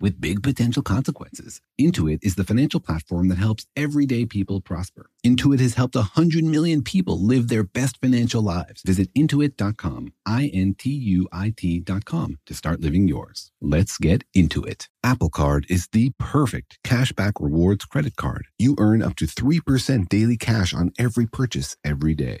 with big potential consequences. Intuit is the financial platform that helps everyday people prosper. Intuit has helped 100 million people live their best financial lives. Visit intuit.com, I N T U I T.com to start living yours. Let's get into it. Apple Card is the perfect cashback rewards credit card. You earn up to 3% daily cash on every purchase every day.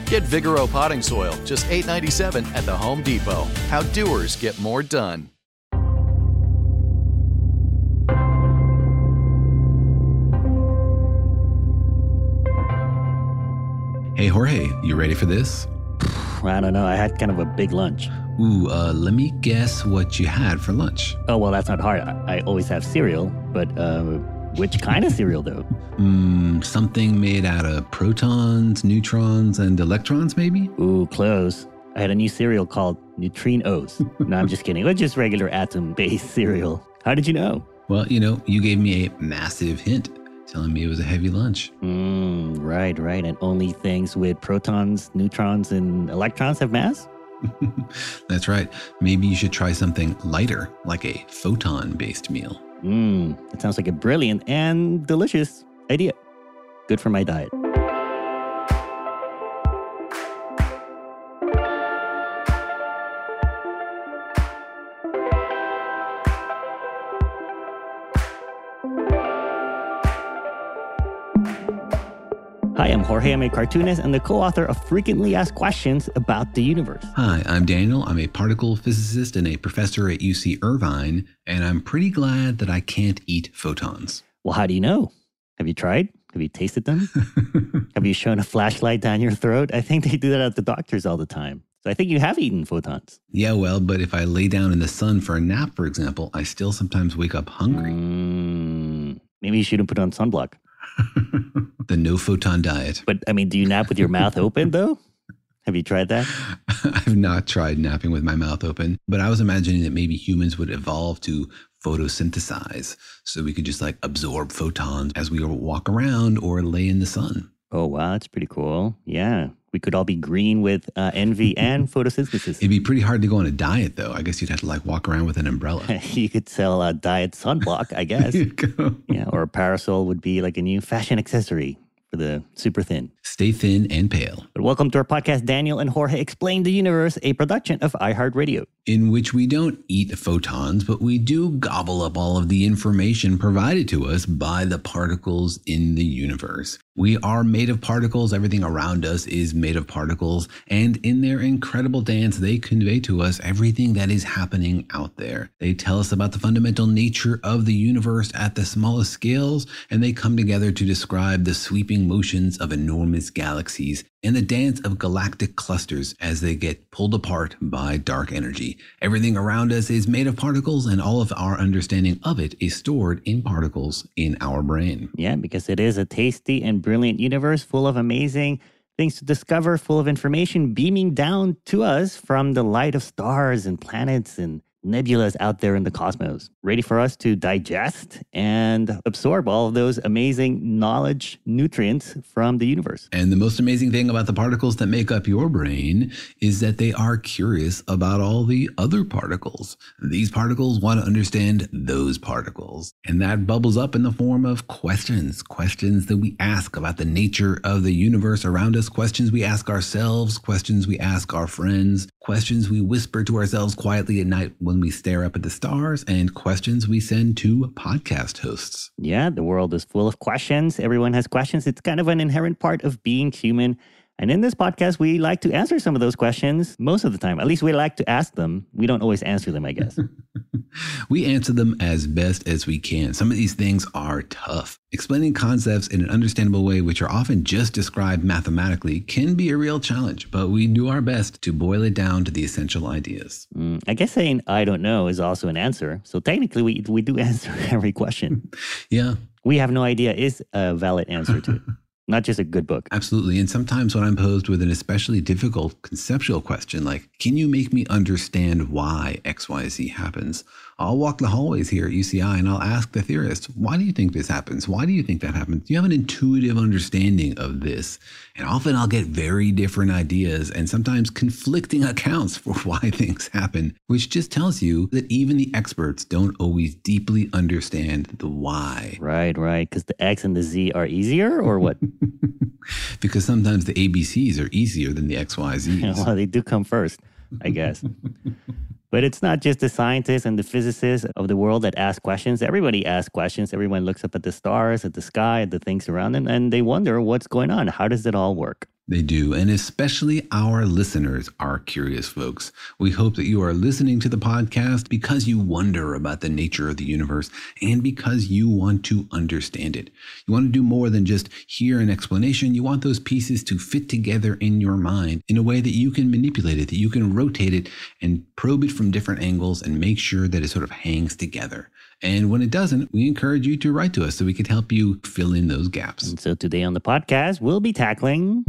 Get Vigoro potting soil, just $8.97 at the Home Depot. How doers get more done. Hey, Jorge, you ready for this? I don't know. I had kind of a big lunch. Ooh, uh, let me guess what you had for lunch. Oh, well, that's not hard. I, I always have cereal, but uh, which kind of cereal, though? Mm, something made out of protons, neutrons, and electrons, maybe? Ooh, close. I had a new cereal called Neutrinos. no, I'm just kidding. It was just regular atom based cereal. How did you know? Well, you know, you gave me a massive hint telling me it was a heavy lunch. Mm, right, right. And only things with protons, neutrons, and electrons have mass? That's right. Maybe you should try something lighter, like a photon based meal. Mmm, it sounds like a brilliant and delicious idea. Good for my diet. Hi, I'm Jorge. I'm a cartoonist and the co author of Frequently Asked Questions about the Universe. Hi, I'm Daniel. I'm a particle physicist and a professor at UC Irvine, and I'm pretty glad that I can't eat photons. Well, how do you know? Have you tried? Have you tasted them? have you shown a flashlight down your throat? I think they do that at the doctors all the time. So I think you have eaten photons. Yeah, well, but if I lay down in the sun for a nap, for example, I still sometimes wake up hungry. Mm, maybe you shouldn't put on sunblock. the no photon diet. But I mean, do you nap with your mouth open though? Have you tried that? I've not tried napping with my mouth open, but I was imagining that maybe humans would evolve to photosynthesize so we could just like absorb photons as we walk around or lay in the sun. Oh, wow. That's pretty cool. Yeah. We could all be green with uh, envy and photosynthesis. It'd be pretty hard to go on a diet, though. I guess you'd have to like walk around with an umbrella. you could sell a diet sunblock, I guess. Yeah. Or a parasol would be like a new fashion accessory for the super thin. Stay thin and pale. But welcome to our podcast, Daniel and Jorge Explain the Universe, a production of iHeartRadio. In which we don't eat photons, but we do gobble up all of the information provided to us by the particles in the universe. We are made of particles. Everything around us is made of particles. And in their incredible dance, they convey to us everything that is happening out there. They tell us about the fundamental nature of the universe at the smallest scales, and they come together to describe the sweeping motions of enormous galaxies and the dance of galactic clusters as they get pulled apart by dark energy. Everything around us is made of particles, and all of our understanding of it is stored in particles in our brain. Yeah, because it is a tasty and brilliant universe full of amazing things to discover, full of information beaming down to us from the light of stars and planets and nebulas out there in the cosmos, ready for us to digest and absorb all of those amazing knowledge nutrients from the universe. And the most amazing thing about the particles that make up your brain is that they are curious about all the other particles. These particles want to understand those particles. And that bubbles up in the form of questions, questions that we ask about the nature of the universe around us, questions we ask ourselves, questions we ask our friends, questions we whisper to ourselves quietly at night when we stare up at the stars, and questions we send to podcast hosts. Yeah, the world is full of questions. Everyone has questions. It's kind of an inherent part of being human. And in this podcast, we like to answer some of those questions most of the time. At least we like to ask them. We don't always answer them, I guess. we answer them as best as we can. Some of these things are tough. Explaining concepts in an understandable way, which are often just described mathematically, can be a real challenge, but we do our best to boil it down to the essential ideas. Mm, I guess saying I don't know is also an answer. So technically, we, we do answer every question. yeah. We have no idea is a valid answer to not just a good book. Absolutely. And sometimes when I'm posed with an especially difficult conceptual question, like, can you make me understand why XYZ happens? I'll walk the hallways here at UCI and I'll ask the theorists, why do you think this happens? Why do you think that happens? Do you have an intuitive understanding of this? And often I'll get very different ideas and sometimes conflicting accounts for why things happen, which just tells you that even the experts don't always deeply understand the why. Right, right. Because the X and the Z are easier or what? because sometimes the ABCs are easier than the XYZs. well, they do come first, I guess. but it's not just the scientists and the physicists of the world that ask questions. Everybody asks questions. Everyone looks up at the stars, at the sky, at the things around them, and they wonder what's going on. How does it all work? They do, and especially our listeners are curious folks. We hope that you are listening to the podcast because you wonder about the nature of the universe and because you want to understand it. You want to do more than just hear an explanation. You want those pieces to fit together in your mind in a way that you can manipulate it, that you can rotate it and probe it from different angles and make sure that it sort of hangs together. And when it doesn't, we encourage you to write to us so we can help you fill in those gaps. And so today on the podcast, we'll be tackling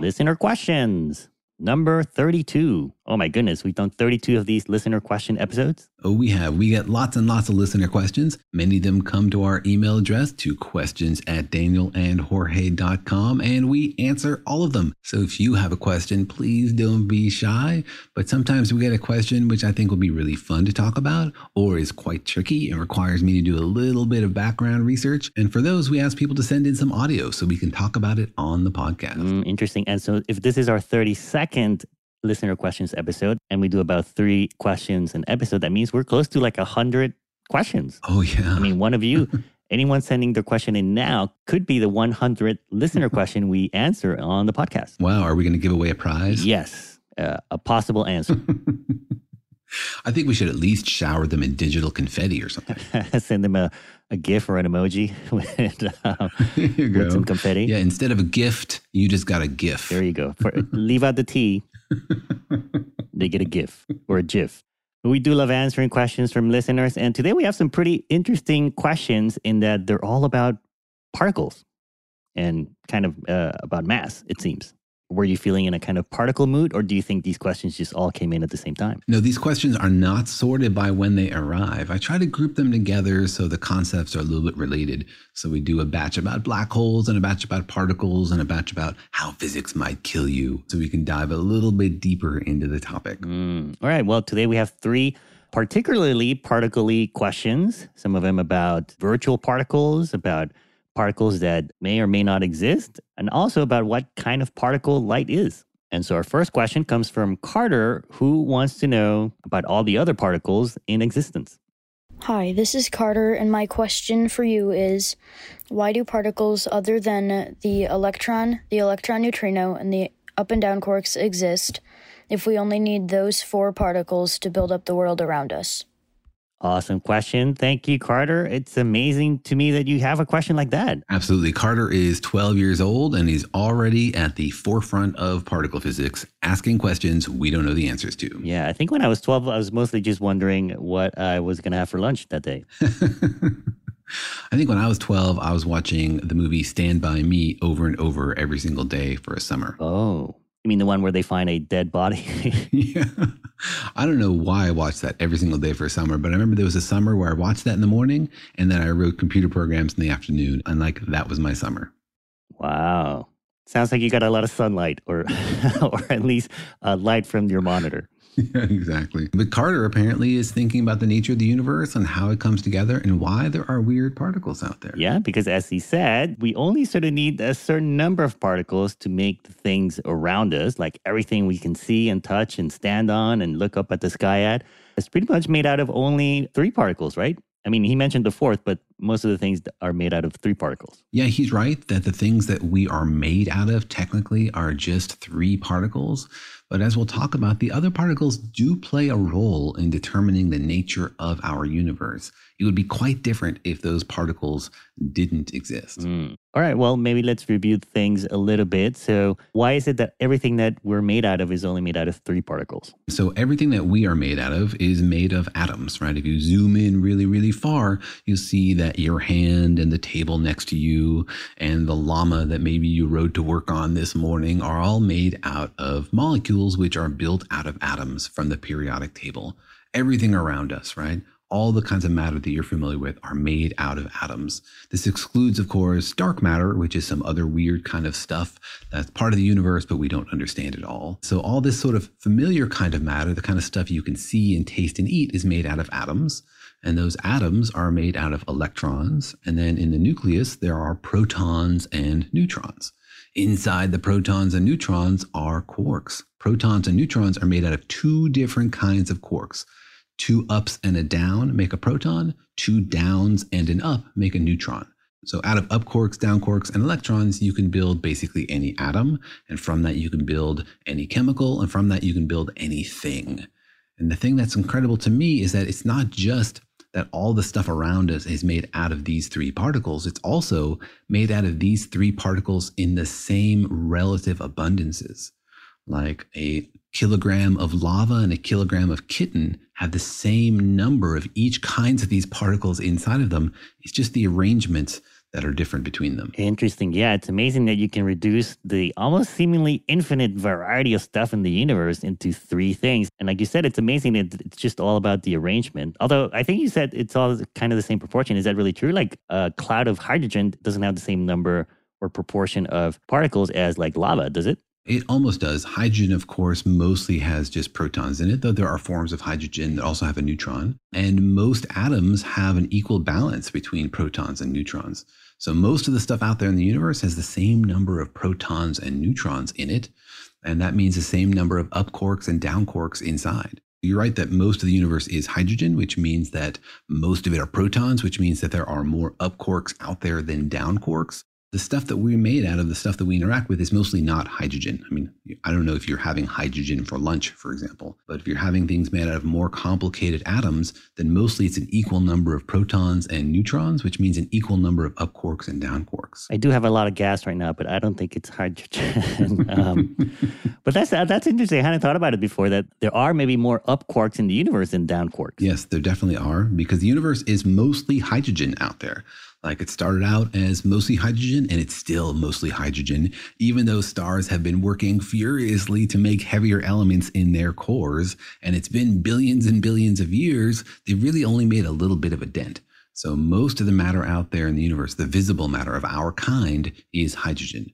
listener questions. Number 32. Oh my goodness, we've done 32 of these listener question episodes. Oh, we have. We get lots and lots of listener questions. Many of them come to our email address to questions at danielandjorge.com, and we answer all of them. So if you have a question, please don't be shy. But sometimes we get a question which I think will be really fun to talk about, or is quite tricky and requires me to do a little bit of background research. And for those, we ask people to send in some audio so we can talk about it on the podcast. Mm, interesting. And so if this is our 32nd listener questions episode and we do about three questions an episode, that means we're close to like a hundred questions. Oh yeah. I mean, one of you, anyone sending their question in now could be the 100th listener question we answer on the podcast. Wow. Are we going to give away a prize? Yes. Uh, a possible answer. I think we should at least shower them in digital confetti or something. Send them a, a GIF or an emoji with, uh, with some confetti. Yeah, instead of a gift, you just got a GIF. There you go. For, leave out the T. they get a GIF or a GIF. We do love answering questions from listeners. And today we have some pretty interesting questions in that they're all about particles and kind of uh, about mass, it seems were you feeling in a kind of particle mood, or do you think these questions just all came in at the same time? No, these questions are not sorted by when they arrive. I try to group them together so the concepts are a little bit related. So we do a batch about black holes and a batch about particles and a batch about how physics might kill you. So we can dive a little bit deeper into the topic. Mm. All right. Well, today we have three particularly particle questions, some of them about virtual particles, about particles that may or may not exist, and also about what kind of particle light is. And so our first question comes from Carter, who wants to know about all the other particles in existence. Hi, this is Carter, and my question for you is why do particles other than the electron, the electron neutrino, and the up and down quarks exist if we only need those four particles to build up the world around us? Awesome question. Thank you, Carter. It's amazing to me that you have a question like that. Absolutely. Carter is 12 years old and he's already at the forefront of particle physics, asking questions we don't know the answers to. Yeah, I think when I was 12, I was mostly just wondering what I was going to have for lunch that day. I think when I was 12, I was watching the movie Stand By Me over and over every single day for a summer. Oh, you mean the one where they find a dead body? yeah. I don't know why I watched that every single day for a summer, but I remember there was a summer where I watched that in the morning and then I wrote computer programs in the afternoon. And like that was my summer. Wow. Sounds like you got a lot of sunlight or or at least uh, light from your monitor. Yeah, exactly. But Carter apparently is thinking about the nature of the universe and how it comes together and why there are weird particles out there. Yeah, because as he said, we only sort of need a certain number of particles to make the things around us, like everything we can see and touch and stand on and look up at the sky at. It's pretty much made out of only three particles, right? I mean, he mentioned the fourth, but most of the things are made out of three particles. Yeah, he's right that the things that we are made out of technically are just three particles. But as we'll talk about, the other particles do play a role in determining the nature of our universe. It would be quite different if those particles didn't exist. Mm. All right, well, maybe let's review things a little bit. So, why is it that everything that we're made out of is only made out of three particles? So, everything that we are made out of is made of atoms, right? If you zoom in really, really far, you'll see that your hand and the table next to you and the llama that maybe you rode to work on this morning are all made out of molecules which are built out of atoms from the periodic table. Everything around us, right? All the kinds of matter that you're familiar with are made out of atoms. This excludes, of course, dark matter, which is some other weird kind of stuff that's part of the universe, but we don't understand it all. So, all this sort of familiar kind of matter, the kind of stuff you can see and taste and eat, is made out of atoms. And those atoms are made out of electrons. And then in the nucleus, there are protons and neutrons. Inside the protons and neutrons are quarks. Protons and neutrons are made out of two different kinds of quarks Two ups and a down make a proton, two downs and an up make a neutron. So out of up quarks, down quarks, and electrons, you can build basically any atom. And from that, you can build any chemical. And from that, you can build anything. And the thing that's incredible to me is that it's not just that all the stuff around us is made out of these three particles. It's also made out of these three particles in the same relative abundances. Like a kilogram of lava and a kilogram of kitten have the same number of each kinds of these particles inside of them. It's just the arrangements that are different between them. Interesting. Yeah, it's amazing that you can reduce the almost seemingly infinite variety of stuff in the universe into three things. And like you said, it's amazing that it's just all about the arrangement. Although I think you said it's all kind of the same proportion. Is that really true? Like a cloud of hydrogen doesn't have the same number or proportion of particles as like lava, does it? It almost does. Hydrogen, of course, mostly has just protons in it, though there are forms of hydrogen that also have a neutron. And most atoms have an equal balance between protons and neutrons. So most of the stuff out there in the universe has the same number of protons and neutrons in it. And that means the same number of up quarks and down quarks inside. You're right that most of the universe is hydrogen, which means that most of it are protons, which means that there are more up quarks out there than down quarks the stuff that we're made out of, the stuff that we interact with, is mostly not hydrogen. I mean, I don't know if you're having hydrogen for lunch, for example, but if you're having things made out of more complicated atoms, then mostly it's an equal number of protons and neutrons, which means an equal number of up quarks and down quarks. I do have a lot of gas right now, but I don't think it's hydrogen. um, but that's that's interesting. I hadn't thought about it before. That there are maybe more up quarks in the universe than down quarks. Yes, there definitely are, because the universe is mostly hydrogen out there. Like it started out as mostly hydrogen and it's still mostly hydrogen, even though stars have been working furiously to make heavier elements in their cores. And it's been billions and billions of years, they really only made a little bit of a dent. So most of the matter out there in the universe, the visible matter of our kind, is hydrogen.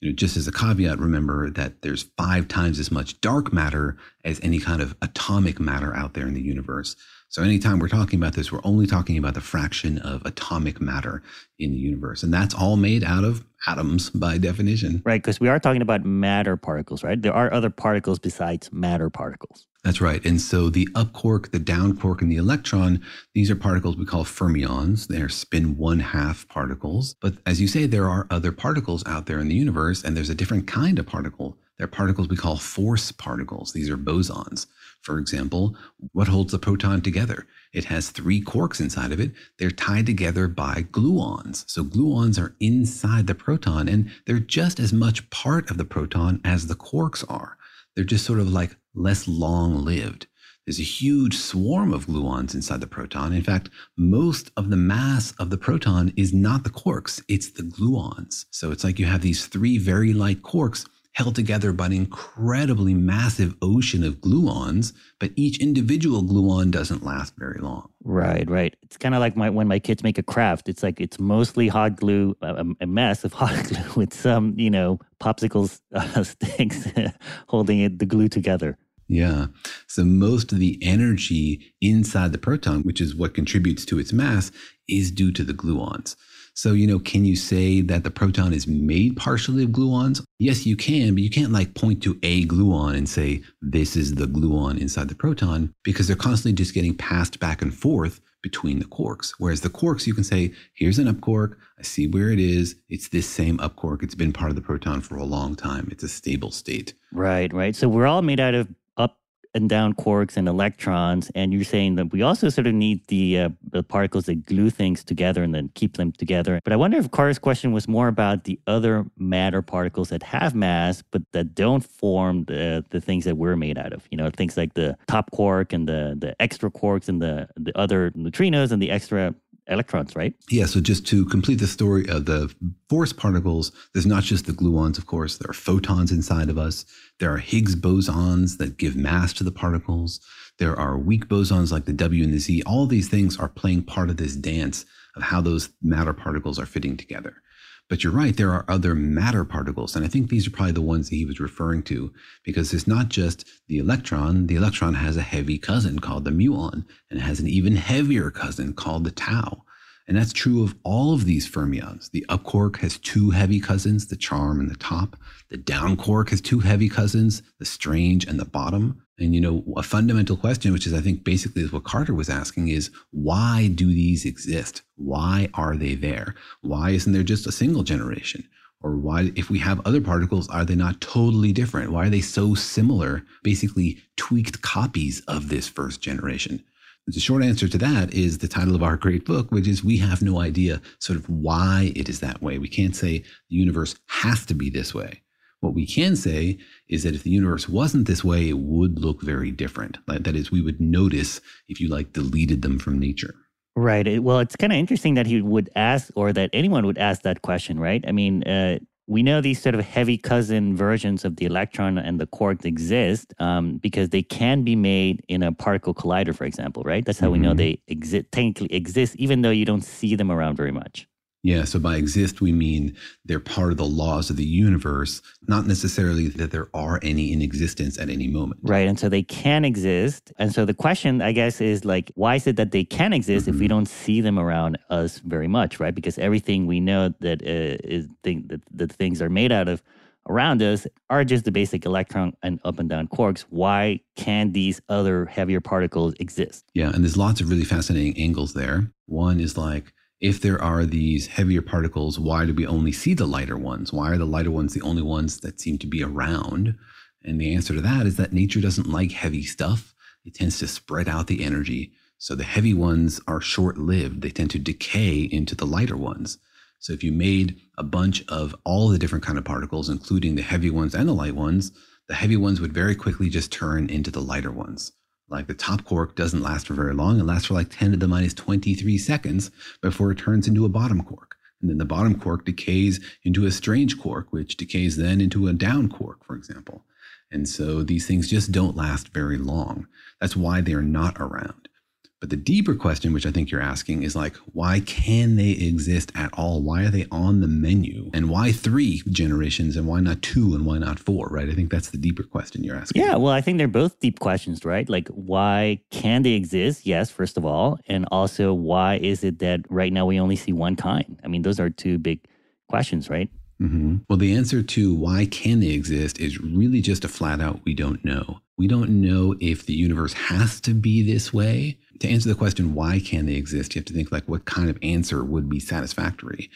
You know, just as a caveat, remember that there's five times as much dark matter as any kind of atomic matter out there in the universe. So anytime we're talking about this, we're only talking about the fraction of atomic matter in the universe. And that's all made out of atoms by definition. Right, because we are talking about matter particles, right? There are other particles besides matter particles. That's right. And so the up quark, the down quark, and the electron, these are particles we call fermions. They're spin one half particles. But as you say, there are other particles out there in the universe, and there's a different kind of particle They're particles we call force particles. These are bosons. For example, what holds the proton together? It has three quarks inside of it. They're tied together by gluons. So gluons are inside the proton and they're just as much part of the proton as the quarks are. They're just sort of like less long lived. There's a huge swarm of gluons inside the proton. In fact, most of the mass of the proton is not the quarks, it's the gluons. So it's like you have these three very light quarks held together by an incredibly massive ocean of gluons, but each individual gluon doesn't last very long. Right, right. It's kind of like my, when my kids make a craft. It's like it's mostly hot glue, a, a mess of hot glue with some, you know, popsicles uh, sticks holding it, the glue together. Yeah. So most of the energy inside the proton, which is what contributes to its mass, is due to the gluons. So, you know, can you say that the proton is made partially of gluons? Yes, you can, but you can't like point to a gluon and say, this is the gluon inside the proton, because they're constantly just getting passed back and forth between the quarks. Whereas the quarks, you can say, here's an up quark. I see where it is. It's this same up quark. It's been part of the proton for a long time. It's a stable state. Right, right. So we're all made out of and down quarks and electrons. And you're saying that we also sort of need the, uh, the particles that glue things together and then keep them together. But I wonder if Carter's question was more about the other matter particles that have mass, but that don't form the, the things that we're made out of. You know, things like the top quark and the, the extra quarks and the, the other neutrinos and the extra electrons, right? Yeah. So just to complete the story of the force particles, there's not just the gluons, of course. There are photons inside of us. There are Higgs bosons that give mass to the particles. There are weak bosons like the W and the Z. All these things are playing part of this dance of how those matter particles are fitting together. But you're right, there are other matter particles. And I think these are probably the ones that he was referring to because it's not just the electron. The electron has a heavy cousin called the muon and it has an even heavier cousin called the tau. And that's true of all of these fermions. The up quark has two heavy cousins, the charm and the top. The down quark has two heavy cousins, the strange and the bottom. And you know, a fundamental question, which is I think basically is what Carter was asking, is why do these exist? Why are they there? Why isn't there just a single generation? Or why, if we have other particles, are they not totally different? Why are they so similar, basically tweaked copies of this first generation? The short answer to that is the title of our great book, which is We Have No Idea sort of why it is that way. We can't say the universe has to be this way. What we can say is that if the universe wasn't this way, it would look very different. That is, we would notice if you like deleted them from nature. Right. Well, it's kind of interesting that he would ask, or that anyone would ask that question, right? I mean, uh, we know these sort of heavy cousin versions of the electron and the quark exist um, because they can be made in a particle collider, for example, right? That's how mm-hmm. we know mm-hmm. they exist, technically exist, even though you don't see them around very much. Yeah, so by exist, we mean they're part of the laws of the universe, not necessarily that there are any in existence at any moment. Right. And so they can exist. And so the question, I guess, is like, why is it that they can exist mm-hmm. if we mm-hmm. don't see them around us very much, right? Because everything we know that uh, is thing, that, that things are made out of around us are just the basic electron and up and down quarks. Why can these other heavier particles exist? Yeah. And there's lots of really fascinating angles there. One is like, if there are these heavier particles, why do we only see the lighter ones? Why are the lighter ones the only ones that seem to be around? And the answer to that is that nature doesn't like heavy stuff. It tends to spread out the energy. So the heavy ones are short lived. They tend to decay into the lighter ones. So if you made a bunch of all the different kind of particles, including the heavy ones and the light ones, the heavy ones would very quickly just turn into the lighter ones. Like the top quark doesn't last for very long. It lasts for like 10 to the minus 23 seconds before it turns into a bottom quark. And then the bottom quark decays into a strange quark, which decays then into a down quark, for example. And so these things just don't last very long. That's why they're not around. But the deeper question, which I think you're asking, is like, why can they exist at all? Why are they on the menu? And why three generations and why not two and why not four, right? I think that's the deeper question you're asking. Yeah, well, I think they're both deep questions, right? Like, why can they exist? Yes, first of all. And also, why is it that right now we only see one kind? I mean, those are two big questions, right? Mm-hmm. Well, the answer to why can they exist is really just a flat out we don't know. We don't know if the universe has to be this way. To answer the question, why can they exist, you have to think like what kind of answer would be satisfactory.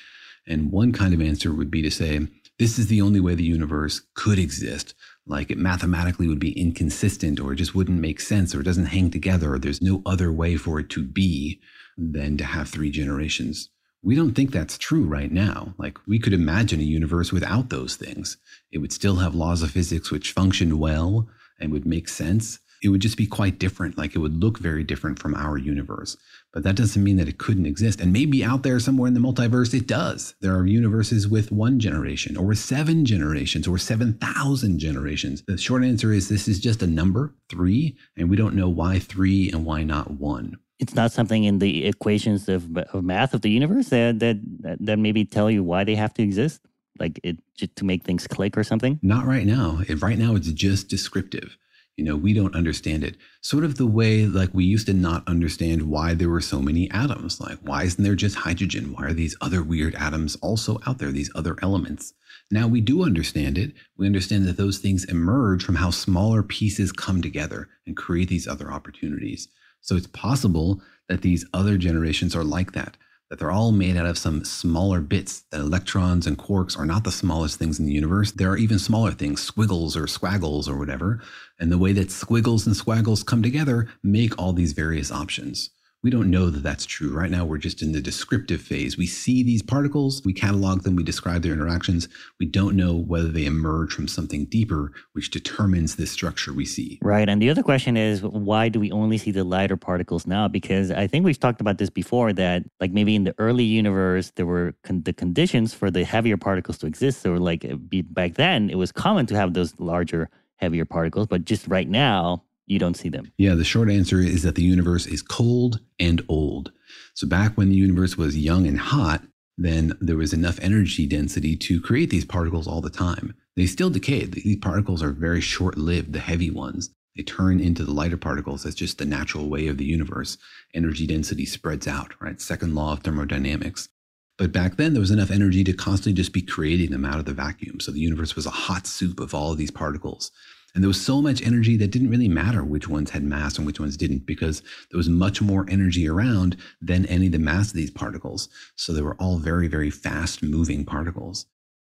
And one kind of answer would be to say, this is the only way the universe could exist. like it mathematically would be inconsistent or it just wouldn't make sense or it doesn't hang together or there's no other way for it to be than to have three generations. We don't think that's true right now. Like we could imagine a universe without those things. It would still have laws of physics which functioned well and would make sense. It would just be quite different. Like it would look very different from our universe. But that doesn't mean that it couldn't exist. And maybe out there somewhere in the multiverse, it does. There are universes with one generation or with seven generations or 7,000 generations. The short answer is this is just a number, three, and we don't know why three and why not one. It's not something in the equations of, of math of the universe that, that, that maybe tell you why they have to exist? Like it to make things click or something? Not right now. Right now, it's just descriptive. You know, we don't understand it. Sort of the way like we used to not understand why there were so many atoms. Like, why isn't there just hydrogen? Why are these other weird atoms also out there, these other elements? Now we do understand it. We understand that those things emerge from how smaller pieces come together and create these other opportunities. So it's possible that these other generations are like that that they're all made out of some smaller bits, that electrons and quarks are not the smallest things in the universe. There are even smaller things, squiggles or squaggles or whatever. And the way that squiggles and squaggles come together make all these various options. We don't know that that's true. Right now, we're just in the descriptive phase. We see these particles, we catalog them, we describe their interactions. We don't know whether they emerge from something deeper, which determines the structure we see. Right. And the other question is why do we only see the lighter particles now? Because I think we've talked about this before that, like maybe in the early universe, there were con- the conditions for the heavier particles to exist. So, like back then, it was common to have those larger, heavier particles. But just right now, you don't see them. Yeah, the short answer is that the universe is cold and old. So back when the universe was young and hot, then there was enough energy density to create these particles all the time. They still decay. These particles are very short lived, the heavy ones. They turn into the lighter particles. That's just the natural way of the universe. Energy density spreads out, right? Second law of thermodynamics. But back then, there was enough energy to constantly just be creating them out of the vacuum. So the universe was a hot soup of all of these particles. And there was so much energy that didn't really matter which ones had mass and which ones didn't, because there was much more energy around than any of the mass of these particles. So they were all very, very fast moving particles.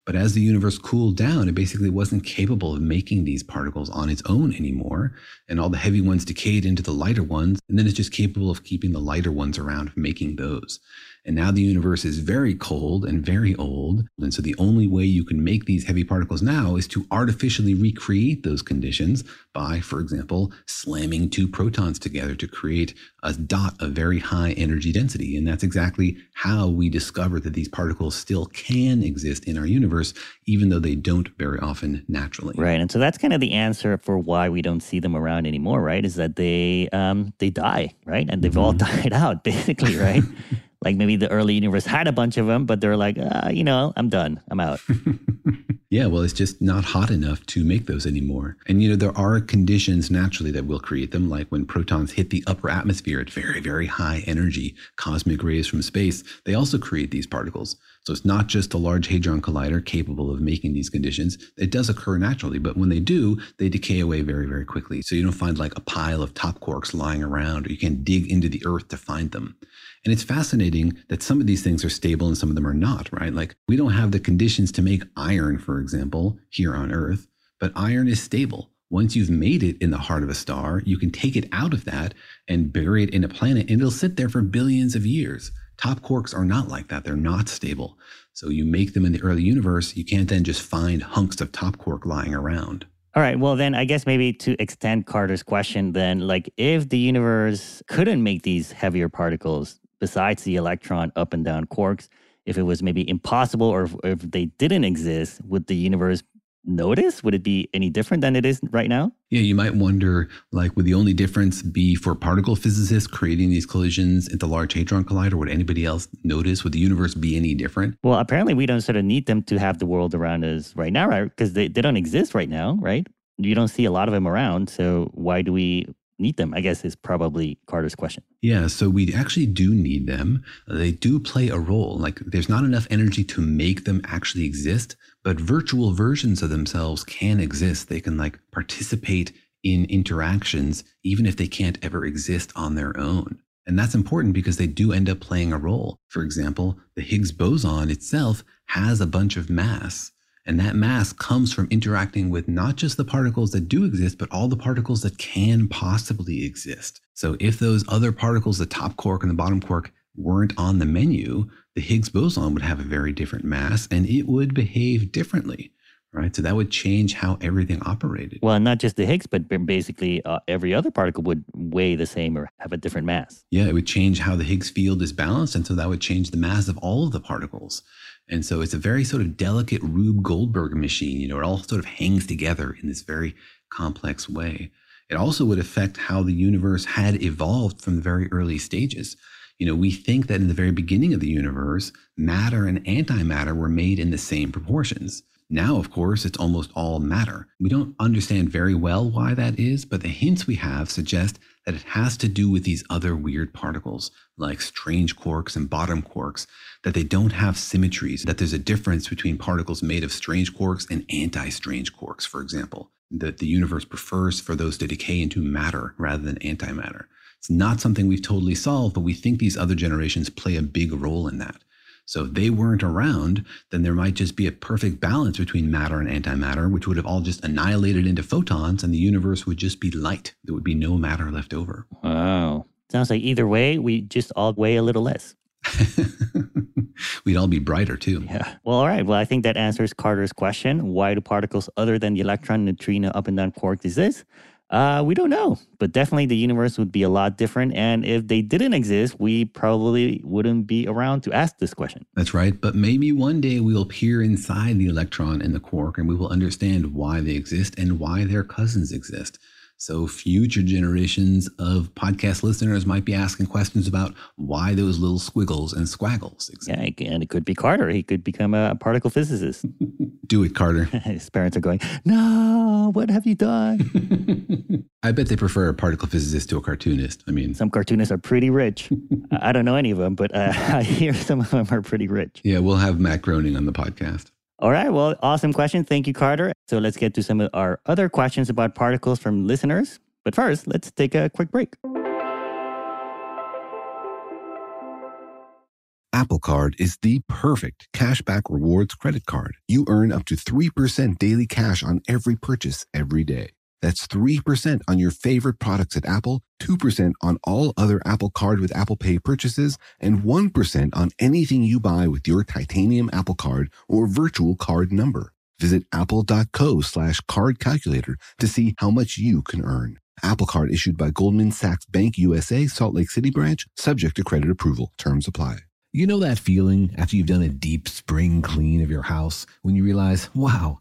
But as the universe cooled down, it basically wasn't capable of making these particles on its own anymore. And all the heavy ones decayed into the lighter ones. And then it's just capable of keeping the lighter ones around, making those. And now the universe is very cold and very old. And so the only way you can make these heavy particles now is to artificially recreate those conditions by, for example, slamming two protons together to create a dot of very high energy density. And that's exactly how we discover that these particles still can exist in our universe, even though they don't very often naturally. Right. And so that's kind of the answer for why we don't see them around anymore, right? Is that they um, they die, right? And they've mm-hmm. all died out, basically, right? like maybe the early universe had a bunch of them, but they're like, uh, you know, I'm done. I'm out. yeah, well, it's just not hot enough to make those anymore. And, you know, there are conditions naturally that will create them, like when protons hit the upper atmosphere at very, very high energy, cosmic rays from space, they also create these particles. So it's not just a large hadron collider capable of making these conditions. It does occur naturally, but when they do, they decay away very, very quickly. So you don't find like a pile of top quarks lying around, or you can't dig into the earth to find them. And it's fascinating that some of these things are stable and some of them are not, right? Like we don't have the conditions to make iron, for example, here on Earth, but iron is stable. Once you've made it in the heart of a star, you can take it out of that and bury it in a planet and it'll sit there for billions of years. Top quarks are not like that. They're not stable. So you make them in the early universe, you can't then just find hunks of top quark lying around. All right. Well, then I guess maybe to extend Carter's question, then, like if the universe couldn't make these heavier particles, besides the electron up and down quarks, if it was maybe impossible or if, if they didn't exist, would the universe notice? Would it be any different than it is right now? Yeah, you might wonder like, would the only difference be for particle physicists creating these collisions at the Large Hadron Collider? Would anybody else notice? Would the universe be any different? Well, apparently we don't sort of need them to have the world around us right now, right? Because they, they don't exist right now, right? You don't see a lot of them around. So why do we need them? I guess is probably Carter's question. Yeah, so we actually do need them. They do play a role. Like there's not enough energy to make them actually exist, but virtual versions of themselves can exist. They can like participate in interactions even if they can't ever exist on their own. And that's important because they do end up playing a role. For example, the Higgs boson itself has a bunch of mass And that mass comes from interacting with not just the particles that do exist, but all the particles that can possibly exist. So if those other particles, the top quark and the bottom quark, weren't on the menu, the Higgs boson would have a very different mass and it would behave differently right? So that would change how everything operated. Well, not just the Higgs, but basically uh, every other particle would weigh the same or have a different mass. Yeah, it would change how the Higgs field is balanced. And so that would change the mass of all of the particles. And so it's a very sort of delicate Rube Goldberg machine. You know, it all sort of hangs together in this very complex way. It also would affect how the universe had evolved from the very early stages. You know, we think that in the very beginning of the universe, matter and antimatter were made in the same proportions. Now, of course, it's almost all matter. We don't understand very well why that is, but the hints we have suggest that it has to do with these other weird particles, like strange quarks and bottom quarks, that they don't have symmetries, that there's a difference between particles made of strange quarks and anti strange quarks, for example, that the universe prefers for those to decay into matter rather than antimatter. It's not something we've totally solved, but we think these other generations play a big role in that. So if they weren't around, then there might just be a perfect balance between matter and antimatter, which would have all just annihilated into photons, and the universe would just be light. There would be no matter left over. Wow. Sounds like either way, we just all weigh a little less. We'd all be brighter too. Yeah. Well, all right. Well, I think that answers Carter's question. Why do particles other than the electron, neutrino, up and down quark exist? Uh, we don't know, but definitely the universe would be a lot different. And if they didn't exist, we probably wouldn't be around to ask this question. That's right. But maybe one day we'll peer inside the electron and the quark and we will understand why they exist and why their cousins exist. So, future generations of podcast listeners might be asking questions about why those little squiggles and squaggles exist. Yeah, and it could be Carter. He could become a particle physicist. Do it, Carter. His parents are going, No, what have you done? I bet they prefer a particle physicist to a cartoonist. I mean, some cartoonists are pretty rich. I don't know any of them, but uh, I hear some of them are pretty rich. Yeah, we'll have Matt Groening on the podcast. All right. Well, awesome question. Thank you, Carter. So let's get to some of our other questions about particles from listeners. But first, let's take a quick break. Apple Card is the perfect cashback rewards credit card. You earn up to 3% daily cash on every purchase every day. That's 3% on your favorite products at Apple, 2% on all other Apple Card with Apple Pay purchases, and 1% on anything you buy with your titanium Apple Card or virtual card number. Visit apple.co slash card calculator to see how much you can earn. Apple Card issued by Goldman Sachs Bank USA, Salt Lake City branch, subject to credit approval. Terms apply. You know that feeling after you've done a deep spring clean of your house when you realize, wow,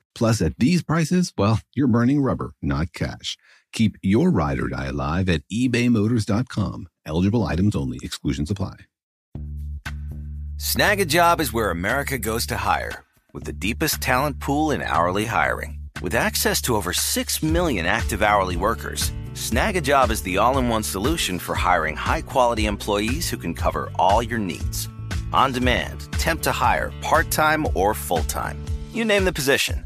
Plus, at these prices, well, you're burning rubber, not cash. Keep your ride or die alive at ebaymotors.com. Eligible items only, exclusions apply. Snagajob is where America goes to hire, with the deepest talent pool in hourly hiring. With access to over 6 million active hourly workers, Snagajob is the all in one solution for hiring high quality employees who can cover all your needs. On demand, temp to hire, part time or full time. You name the position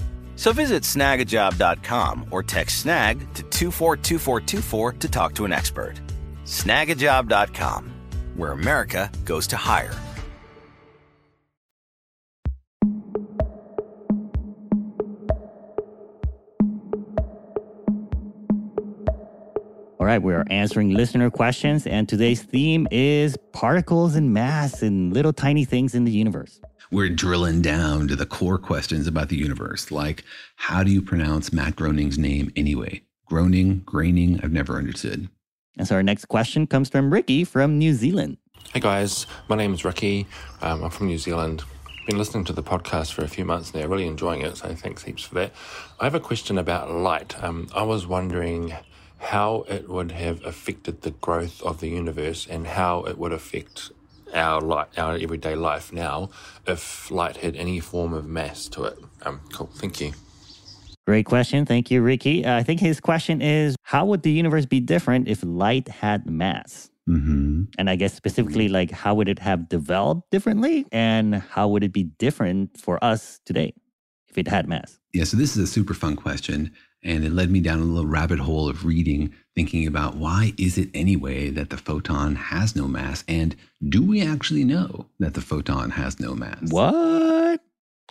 So visit snagajob.com or text snag to 242424 to talk to an expert. Snagajob.com, where America goes to hire. All right, we are answering listener questions, and today's theme is particles and mass and little tiny things in the universe. We're drilling down to the core questions about the universe, like how do you pronounce Matt Groening's name anyway? Groening, graining, I've never understood. And so our next question comes from Ricky from New Zealand. Hey guys, my name is Ricky. Um, I'm from New Zealand. Been listening to the podcast for a few months now, really enjoying it, so thanks heaps for that. I have a question about light. Um, I was wondering how it would have affected the growth of the universe and how it would affect our light, our everyday life now if light had any form of mass to it. Um, cool. Thank you. Great question. Thank you, Ricky. Uh, I think his question is How would the universe be different if light had mass? Mm-hmm. And I guess specifically, like, how would it have developed differently? And how would it be different for us today if it had mass? Yeah, so this is a super fun question. And it led me down a little rabbit hole of reading, thinking about why is it anyway that the photon has no mass? And do we actually know that the photon has no mass? What?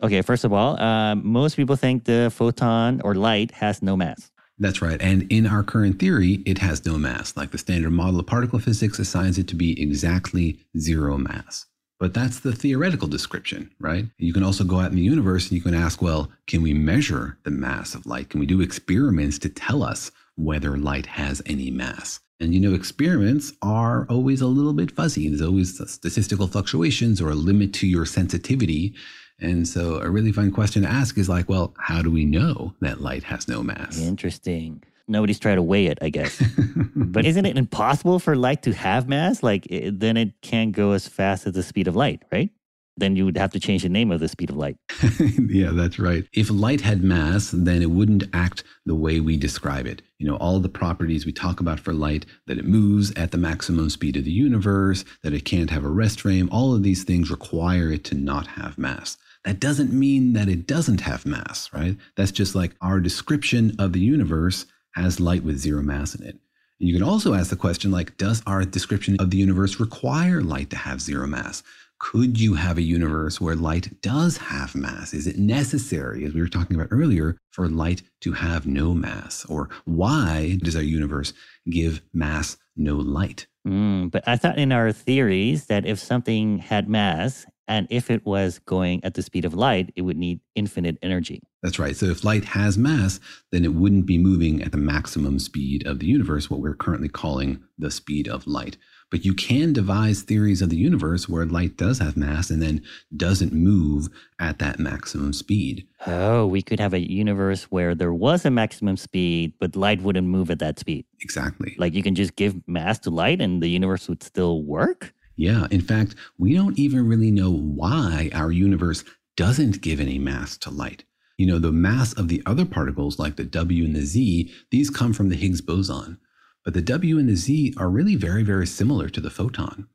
Okay, first of all, uh, most people think the photon or light has no mass. That's right. And in our current theory, it has no mass. Like the standard model of particle physics assigns it to be exactly zero mass. But that's the theoretical description, right? You can also go out in the universe and you can ask, well, can we measure the mass of light? Can we do experiments to tell us whether light has any mass? And you know, experiments are always a little bit fuzzy. There's always statistical fluctuations or a limit to your sensitivity. And so, a really fun question to ask is like, well, how do we know that light has no mass? Interesting nobody's tried to weigh it, I guess. but isn't it impossible for light to have mass? Like, it, then it can't go as fast as the speed of light, right? Then you would have to change the name of the speed of light. yeah, that's right. If light had mass, then it wouldn't act the way we describe it. You know, all the properties we talk about for light, that it moves at the maximum speed of the universe, that it can't have a rest frame, all of these things require it to not have mass. That doesn't mean that it doesn't have mass, right? That's just like our description of the universe has light with zero mass in it. And you can also ask the question like, does our description of the universe require light to have zero mass? Could you have a universe where light does have mass? Is it necessary, as we were talking about earlier, for light to have no mass? Or why does our universe give mass no light? Mm, but I thought in our theories that if something had mass and if it was going at the speed of light, it would need infinite energy. That's right. So if light has mass, then it wouldn't be moving at the maximum speed of the universe, what we're currently calling the speed of light. But you can devise theories of the universe where light does have mass and then doesn't move at that maximum speed. Oh, we could have a universe where there was a maximum speed, but light wouldn't move at that speed. Exactly. Like you can just give mass to light and the universe would still work? Yeah, in fact, we don't even really know why our universe doesn't give any mass to light. You know, the mass of the other particles, like the W and the Z, these come from the Higgs boson. But the W and the Z are really very, very similar to the photon.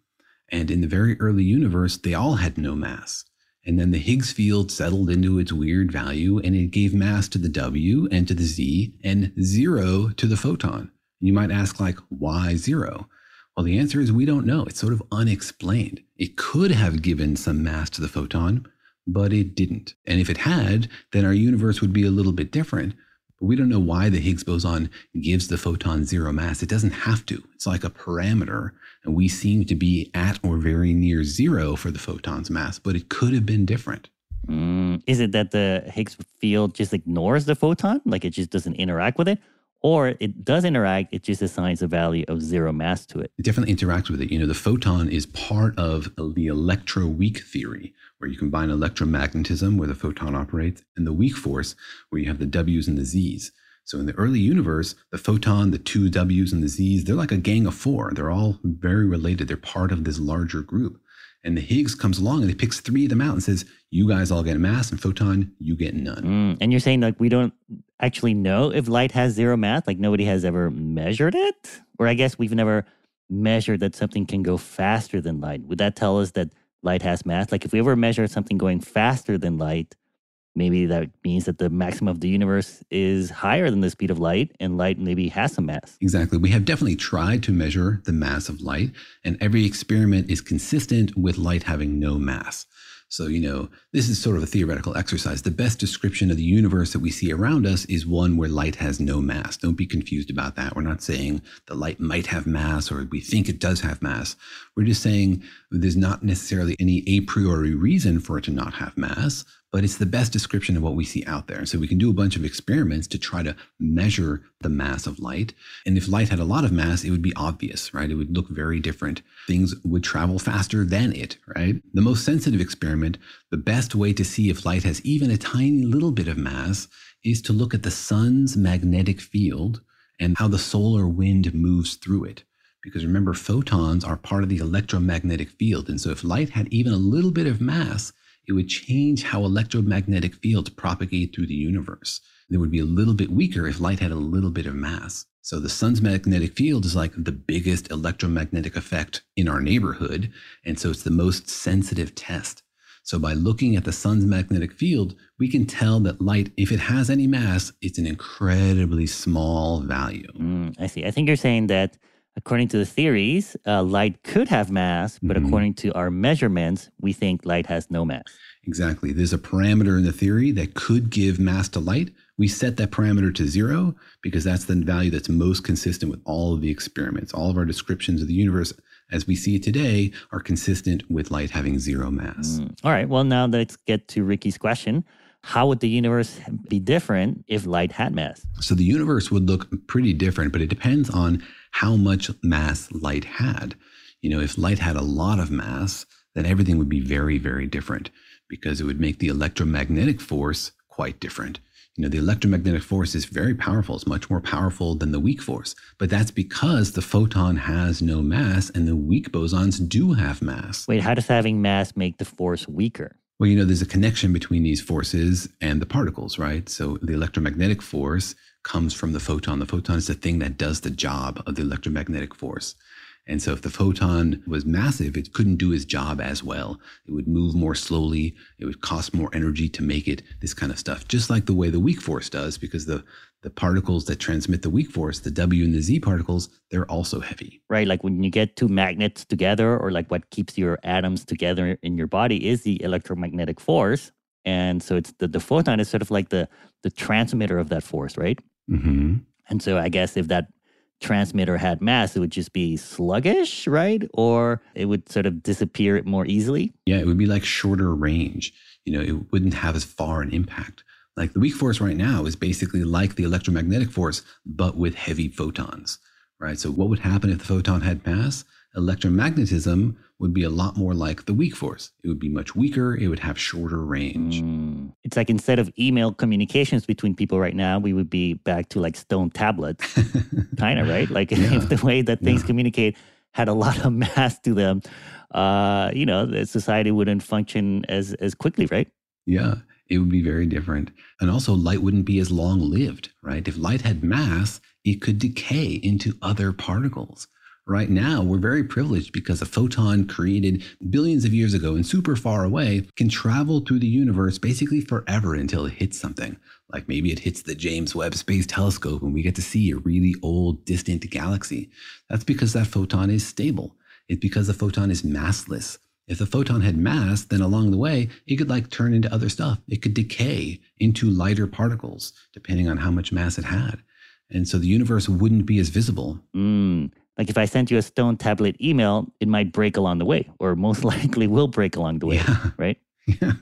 And in the very early universe, they all had no mass. And then the Higgs field settled into its weird value and it gave mass to the W and to the Z and zero to the photon. You might ask, like, why zero? Well, the answer is we don't know. It's sort of unexplained. It could have given some mass to the photon, but it didn't. And if it had, then our universe would be a little bit different. But we don't know why the Higgs boson gives the photon zero mass. It doesn't have to. It's like a parameter. And we seem to be at or very near zero for the photon's mass, but it could have been different. Mm, is it that the Higgs field just ignores the photon, like it just doesn't interact with it? Or it does interact, it just assigns a value of zero mass to it. It definitely interacts with it. You know, the photon is part of the electroweak theory, where you combine electromagnetism, where the photon operates, and the weak force, where you have the W's and the Z's. So in the early universe, the photon, the two W's and the Z's, they're like a gang of four. They're all very related. They're part of this larger group. And the Higgs comes along and he picks three of them out and says, You guys all get a mass, and photon, you get none. Mm, and you're saying like we don't actually know if light has zero mass? Like nobody has ever measured it? Or I guess we've never measured that something can go faster than light. Would that tell us that light has mass? Like if we ever measure something going faster than light, maybe that means that the maximum of the universe is higher than the speed of light and light maybe has some mass. Exactly. We have definitely tried to measure the mass of light, and every experiment is consistent with light having no mass. So, you know, this is sort of a theoretical exercise. The best description of the universe that we see around us is one where light has no mass. Don't be confused about that. We're not saying the light might have mass or we think it does have mass. We're just saying there's not necessarily any a priori reason for it to not have mass, but it's the best description of what we see out there. So we can do a bunch of experiments to try to measure the mass of light. And if light had a lot of mass, it would be obvious, right? It would look very different. Things would travel faster than it, right? The most sensitive experiment, the best way to see if light has even a tiny little bit of mass is to look at the sun's magnetic field and how the solar wind moves through it. Because remember, photons are part of the electromagnetic field. And so if light had even a little bit of mass, it would change how electromagnetic fields propagate through the universe. It would be a little bit weaker if light had a little bit of mass. So the sun's magnetic field is like the biggest electromagnetic effect in our neighborhood. And so it's the most sensitive test. So by looking at the sun's magnetic field, we can tell that light, if it has any mass, it's an incredibly small value. Mm, I see. I think you're saying that according to the theories, uh, light could have mass, but mm-hmm. according to our measurements, we think light has no mass. Exactly. There's a parameter in the theory that could give mass to light. We set that parameter to zero because that's the value that's most consistent with all of the experiments. All of our descriptions of the universe as we see it today are consistent with light having zero mass. Mm. All right. Well, now let's get to Ricky's question how would the universe be different if light had mass? So the universe would look pretty different, but it depends on how much mass light had. You know, if light had a lot of mass, then everything would be very, very different because it would make the electromagnetic force quite different. You know, the electromagnetic force is very powerful. It's much more powerful than the weak force. But that's because the photon has no mass and the weak bosons do have mass. Wait, how does having mass make the force weaker? Well, you know, there's a connection between these forces and the particles, right? So the electromagnetic force comes from the photon. The photon is the thing that does the job of the electromagnetic force. And so if the photon was massive, it couldn't do its job as well. It would move more slowly. It would cost more energy to make it, this kind of stuff, just like the way the weak force does, because the, the particles that transmit the weak force, the W and the Z particles, they're also heavy. Right. Like when you get two magnets together, or like what keeps your atoms together in your body is the electromagnetic force. And so it's the, the photon is sort of like the, the transmitter of that force, right? Mm-hmm. And so I guess if that transmitter had mass, it would just be sluggish, right? Or it would sort of disappear more easily. Yeah, it would be like shorter range. You know, it wouldn't have as far an impact. Like the weak force right now is basically like the electromagnetic force, but with heavy photons, right? So what would happen if the photon had mass? Electromagnetism would be a lot more like the weak force. It would be much weaker. It would have shorter range. Mm. It's like instead of email communications between people right now, we would be back to like stone tablets, kind of, right? Like yeah. if the way that things yeah. communicate had a lot of mass to them, uh, you know, the society wouldn't function as as quickly, right? Yeah, it would be very different. And also, light wouldn't be as long lived, right? If light had mass, it could decay into other particles. Right now, we're very privileged because a photon created billions of years ago and super far away can travel through the universe basically forever until it hits something. Like maybe it hits the James Webb Space Telescope and we get to see a really old, distant galaxy. That's because that photon is stable. It's because the photon is massless. If the photon had mass, then along the way, it could like turn into other stuff. It could decay into lighter particles, depending on how much mass it had. And so the universe wouldn't be as visible. Mm. Like if I sent you a stone tablet email, it might break along the way, or most likely will break along the way, yeah. right? Yeah.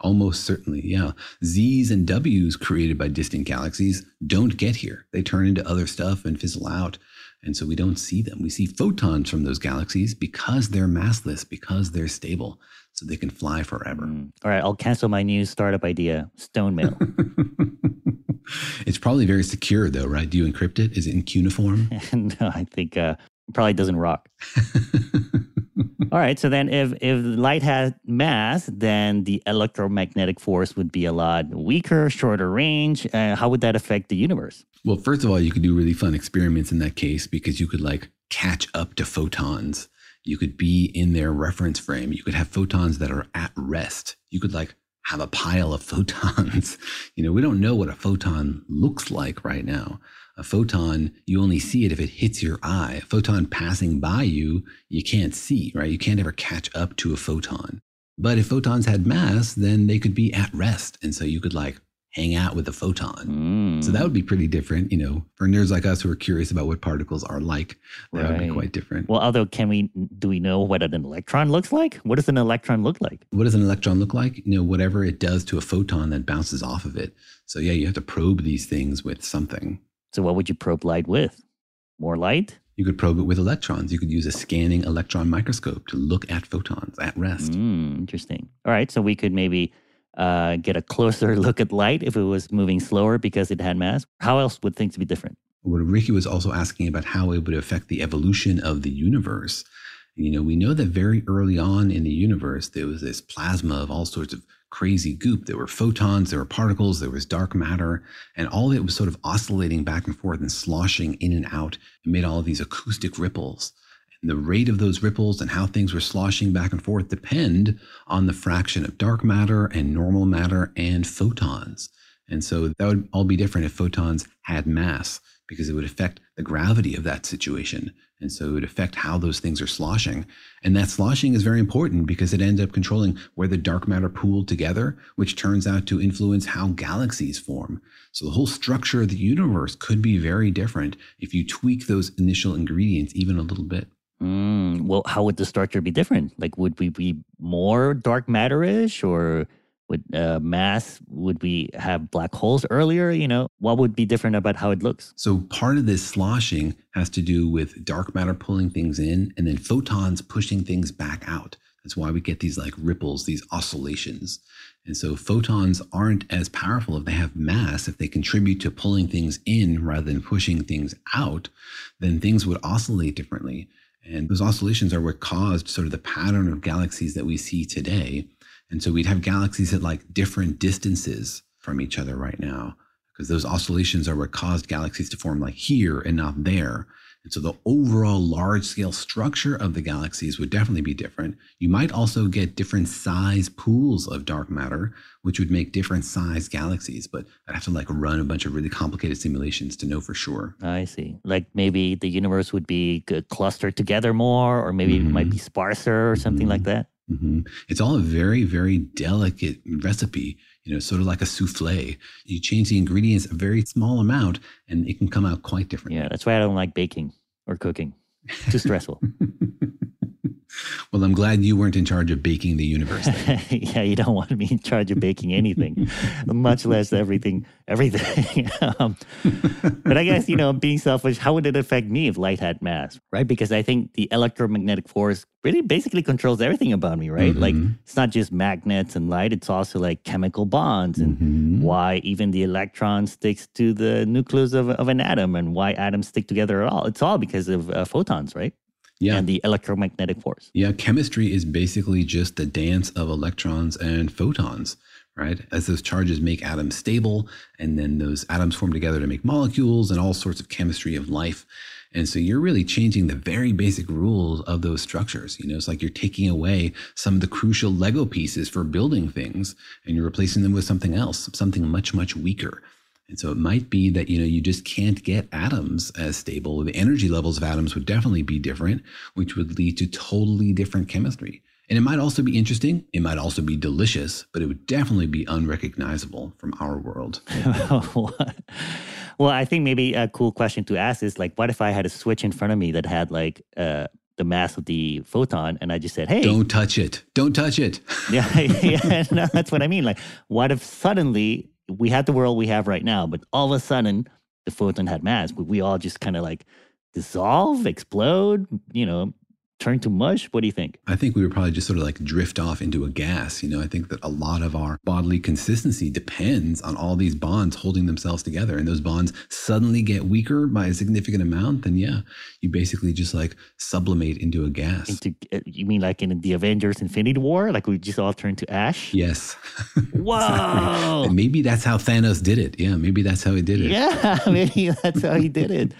Almost certainly, yeah. Z's and W's created by distant galaxies don't get here. They turn into other stuff and fizzle out. And so we don't see them. We see photons from those galaxies because they're massless, because they're stable, so they can fly forever. Mm. All right, I'll cancel my new startup idea stone mail. it's probably very secure, though, right? Do you encrypt it? Is it in cuneiform? no, I think uh, probably doesn't rock. All right. So then, if if light had mass, then the electromagnetic force would be a lot weaker, shorter range. Uh, how would that affect the universe? Well, first of all, you could do really fun experiments in that case because you could like catch up to photons. You could be in their reference frame. You could have photons that are at rest. You could like have a pile of photons. you know, we don't know what a photon looks like right now. A photon, you only see it if it hits your eye. A photon passing by you, you can't see, right? You can't ever catch up to a photon. But if photons had mass, then they could be at rest. And so you could like hang out with a photon. Mm. So that would be pretty different, you know, for nerds like us who are curious about what particles are like. That right. would be quite different. Well, although can we do we know what an electron looks like? What does an electron look like? What does an electron look like? You know, whatever it does to a photon that bounces off of it. So yeah, you have to probe these things with something. So, what would you probe light with? More light? You could probe it with electrons. You could use a scanning electron microscope to look at photons at rest. Mm, interesting. All right. So, we could maybe uh, get a closer look at light if it was moving slower because it had mass. How else would things be different? What Ricky was also asking about how it would affect the evolution of the universe. You know, we know that very early on in the universe, there was this plasma of all sorts of crazy goop. There were photons, there were particles, there was dark matter, and all of it was sort of oscillating back and forth and sloshing in and out and made all of these acoustic ripples. And the rate of those ripples and how things were sloshing back and forth depend on the fraction of dark matter and normal matter and photons. And so that would all be different if photons had mass because it would affect the gravity of that situation. And so it would affect how those things are sloshing. And that sloshing is very important because it ends up controlling where the dark matter pooled together, which turns out to influence how galaxies form. So the whole structure of the universe could be very different if you tweak those initial ingredients even a little bit. Mm, well, how would the structure be different? Like, would we be more dark matter-ish or would uh, mass would we have black holes earlier? You know what would be different about how it looks? So part of this sloshing has to do with dark matter pulling things in and then photons pushing things back out. That's why we get these like ripples these oscillations. And so photons aren't as powerful if they have mass if they contribute to pulling things in rather than pushing things out then things would oscillate differently. And those oscillations are what caused sort of the pattern of galaxies that we see today and so we'd have galaxies at like different distances from each other right now, because those oscillations are what caused galaxies to form like here and not there. And so the overall large scale structure of the galaxies would definitely be different. You might also get different size pools of dark matter, which would make different size galaxies, but I'd have to like run a bunch of really complicated simulations to know for sure. I see. Like maybe the universe would be clustered together more, or maybe mm-hmm. it might be sparser or something mm-hmm. like that. Mm-hmm. It's all a very, very delicate recipe, you know, sort of like a souffle. You change the ingredients a very small amount and it can come out quite different. Yeah, that's why I don't like baking or cooking. Too stressful. Well, I'm glad you weren't in charge of baking the universe. yeah, you don't want me in charge of baking anything, much less everything. Everything. um, but I guess you know, being selfish, how would it affect me if light had mass, right? Because I think the electromagnetic force really basically controls everything about me, right? Mm-hmm. Like it's not just magnets and light; it's also like chemical bonds and mm-hmm. why even the electron sticks to the nucleus of, of an atom and why atoms stick together at all. It's all because of uh, photons, right? Yeah. and the electromagnetic force. Yeah, chemistry is basically just the dance of electrons and photons, right? As those charges make atoms stable, and then those atoms form together to make molecules and all sorts of chemistry of life. And so you're really changing the very basic rules of those structures. You know, it's like you're taking away some of the crucial Lego pieces for building things and you're replacing them with something else, something much, much weaker. And so it might be that, you know, you just can't get atoms as stable. The energy levels of atoms would definitely be different, which would lead to totally different chemistry. And it might also be interesting. It might also be delicious, but it would definitely be unrecognizable from our world. well, I think maybe a cool question to ask is like, what if I had a switch in front of me that had like uh, the mass of the photon, and I just said, "Hey, don't touch it, don't touch it." yeah, yeah, no, that's what I mean. Like, what if suddenly we had the world we have right now, but all of a sudden the photon had mass? We all just kind of like dissolve, explode? You know, turn to mush? What do you think? I think we would probably just sort of like drift off into a gas. You know, I think that a lot of our bodily consistency depends on all these bonds holding themselves together. And those bonds suddenly get weaker by a significant amount, then yeah, you basically just like sublimate into a gas. Into, uh, you mean like in the Avengers Infinity War? Like we just all turn to ash? Yes. Whoa. maybe that's how Thanos did it. Yeah, maybe that's how he did it. Yeah, maybe that's how he did it.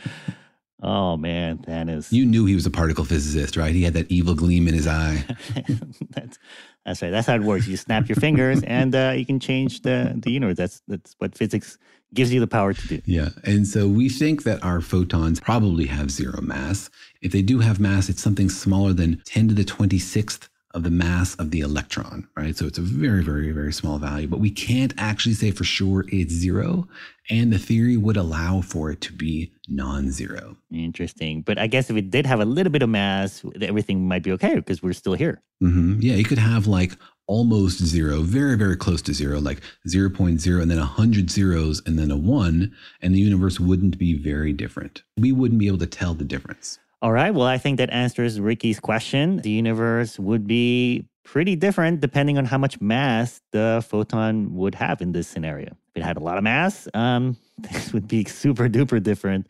Oh man, that is. You knew he was a particle physicist, right? He had that evil gleam in his eye. that's that's right. That's how it works. You snap your fingers, and uh, you can change the the universe. That's that's what physics gives you the power to do. Yeah, and so we think that our photons probably have zero mass. If they do have mass, it's something smaller than ten to the twenty sixth of the mass of the electron, right? So it's a very, very, very small value, but we can't actually say for sure it's zero. And the theory would allow for it to be non zero. Interesting. But I guess if it did have a little bit of mass, everything might be okay because we're still here. Mm-hmm. Yeah, you could have like almost zero, very, very close to zero, like 0.0 and then 100 zeros and then a one, and the universe wouldn't be very different. We wouldn't be able to tell the difference. All right. Well, I think that answers Ricky's question. The universe would be pretty different depending on how much mass the photon would have in this scenario. If it had a lot of mass, um, this would be super duper different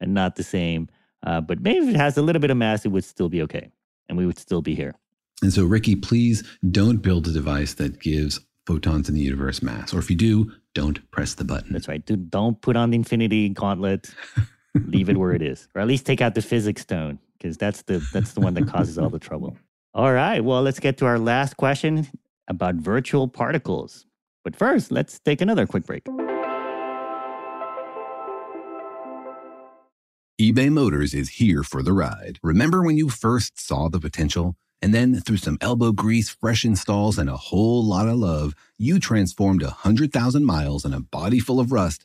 and not the same. Uh, but maybe if it has a little bit of mass, it would still be okay. And we would still be here. And so, Ricky, please don't build a device that gives photons in the universe mass. Or if you do, don't press the button. That's right. Don't put on the infinity gauntlet. leave it where it is, or at least take out the physics stone because that's the that's the one that causes all the trouble. All right, well, let's get to our last question about virtual particles. But first, let's take another quick break. eBay Motors is here for the ride. Remember when you first saw the potential? And then, through some elbow grease, fresh installs, and a whole lot of love, you transformed a 100,000 miles and a body full of rust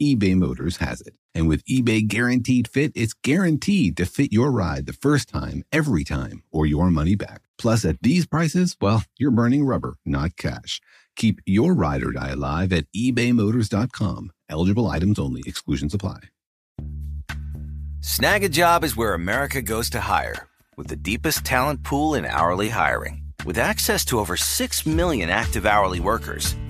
eBay Motors has it. And with eBay Guaranteed Fit, it's guaranteed to fit your ride the first time, every time, or your money back. Plus, at these prices, well, you're burning rubber, not cash. Keep your ride or die alive at ebaymotors.com. Eligible items only, exclusions apply. Snagajob is where America goes to hire, with the deepest talent pool in hourly hiring. With access to over 6 million active hourly workers,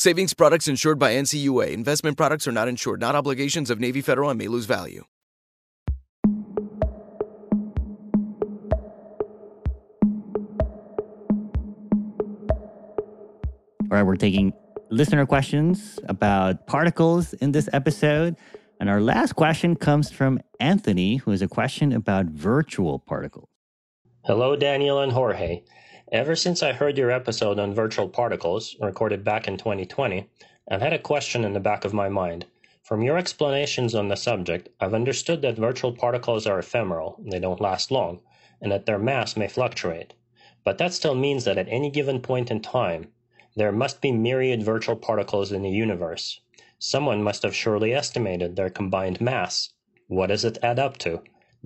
Savings products insured by NCUA. Investment products are not insured, not obligations of Navy Federal and may lose value. All right, we're taking listener questions about particles in this episode. And our last question comes from Anthony, who has a question about virtual particles. Hello, Daniel and Jorge. Ever since I heard your episode on virtual particles, recorded back in 2020, I've had a question in the back of my mind. From your explanations on the subject, I've understood that virtual particles are ephemeral, they don't last long, and that their mass may fluctuate. But that still means that at any given point in time, there must be myriad virtual particles in the universe. Someone must have surely estimated their combined mass. What does it add up to?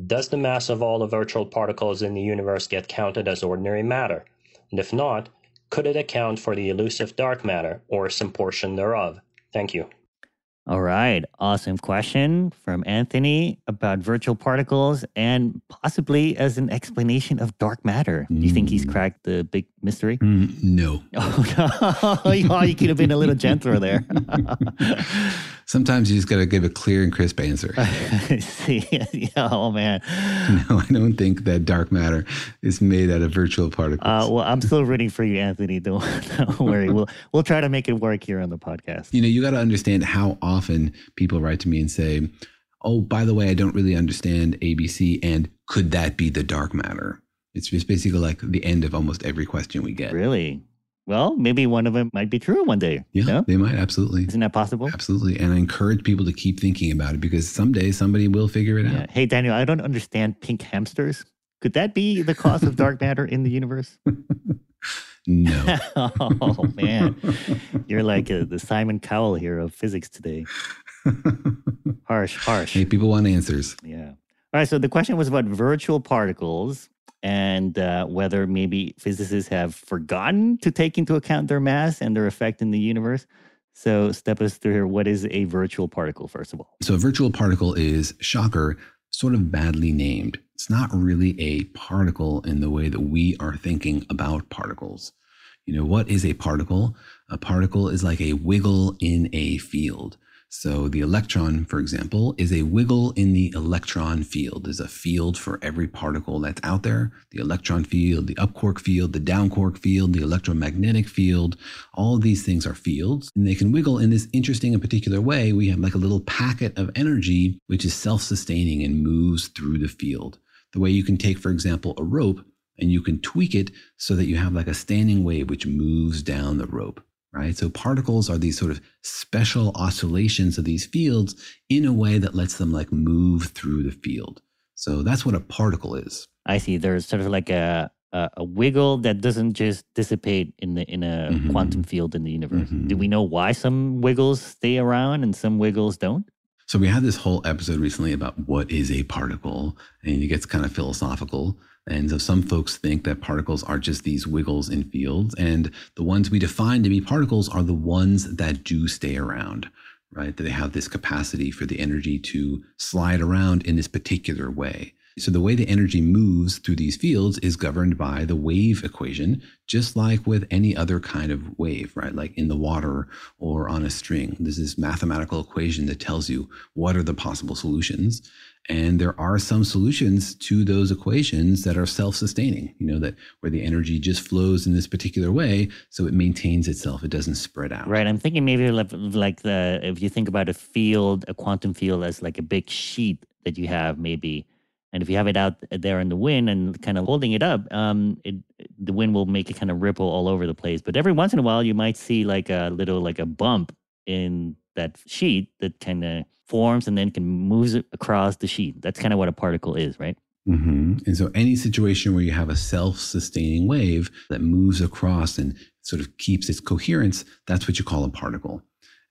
Does the mass of all the virtual particles in the universe get counted as ordinary matter? And if not, could it account for the elusive dark matter or some portion thereof? Thank you. All right. Awesome question from Anthony about virtual particles and possibly as an explanation of dark matter. Do you think he's hmm. cracked the big mystery? Mm, no. Oh, no. you could have been a little gentler there. Sometimes you just got to give a clear and crisp answer. See, oh, man. No, I don't think that dark matter is made out of virtual particles. Uh, well, I'm still rooting for you, Anthony. Don't, don't worry. We'll, we'll try to make it work here on the podcast. You know, you got to understand how often people write to me and say, oh, by the way, I don't really understand ABC. And could that be the dark matter? It's just basically like the end of almost every question we get. Really? Well, maybe one of them might be true one day. Yeah, no? they might. Absolutely. Isn't that possible? Absolutely. And I encourage people to keep thinking about it because someday somebody will figure it Yeah. out. Hey, Daniel, I don't understand pink hamsters. Could that be the cause of dark matter in the universe? No. oh, man. You're like uh, the Simon Cowell here of physics today. Harsh, harsh. hey, people want answers. Yeah. All right. So the question was about virtual particles and uh, whether maybe physicists have forgotten to take into account their mass and their effect in the universe. So step us through here. What is a virtual particle, first of all? So a virtual particle is, shocker, sort of badly named. It's not really a particle in the way that we are thinking about particles. You know, what is a particle? A particle is like a wiggle in a field. So the electron, for example, is a wiggle in the electron field. There's a field for every particle that's out there. The electron field, the up quark field, the down quark field, the electromagnetic field. All of these things are fields and they can wiggle in this interesting and particular way. We have like a little packet of energy, which is self-sustaining and moves through the field. The way you can take, for example, a rope and you can tweak it so that you have like a standing wave which moves down the rope right? So particles are these sort of special oscillations of these fields in a way that lets them like move through the field. So that's what a particle is. I see. There's sort of like a a, a wiggle that doesn't just dissipate in the in a Mhm. quantum field in the universe. Mhm. Do we know why some wiggles stay around and some wiggles don't? So we had this whole episode recently about what is a particle, and it gets kind of philosophical. And so some folks think that particles are just these wiggles in fields, and the ones we define to be particles are the ones that do stay around, right? That they have this capacity for the energy to slide around in this particular way. So the way the energy moves through these fields is governed by the wave equation, just like with any other kind of wave, right? Like in the water or on a string. There's this mathematical equation that tells you what are the possible solutions. And there are some solutions to those equations that are self-sustaining, you know, that where the energy just flows in this particular way, so it maintains itself, it doesn't spread out. Right. I'm thinking maybe like, the if you think about a field, a quantum field as like a big sheet that you have maybe, and if you have it out there in the wind and kind of holding it up, um, it the wind will make it kind of ripple all over the place. But every once in a while, you might see like a little like a bump in that sheet that kind of forms and then can move it across the sheet. That's kind of what a particle is, right? Mm-hmm. And so, any situation where you have a self sustaining wave that moves across and sort of keeps its coherence, that's what you call a particle.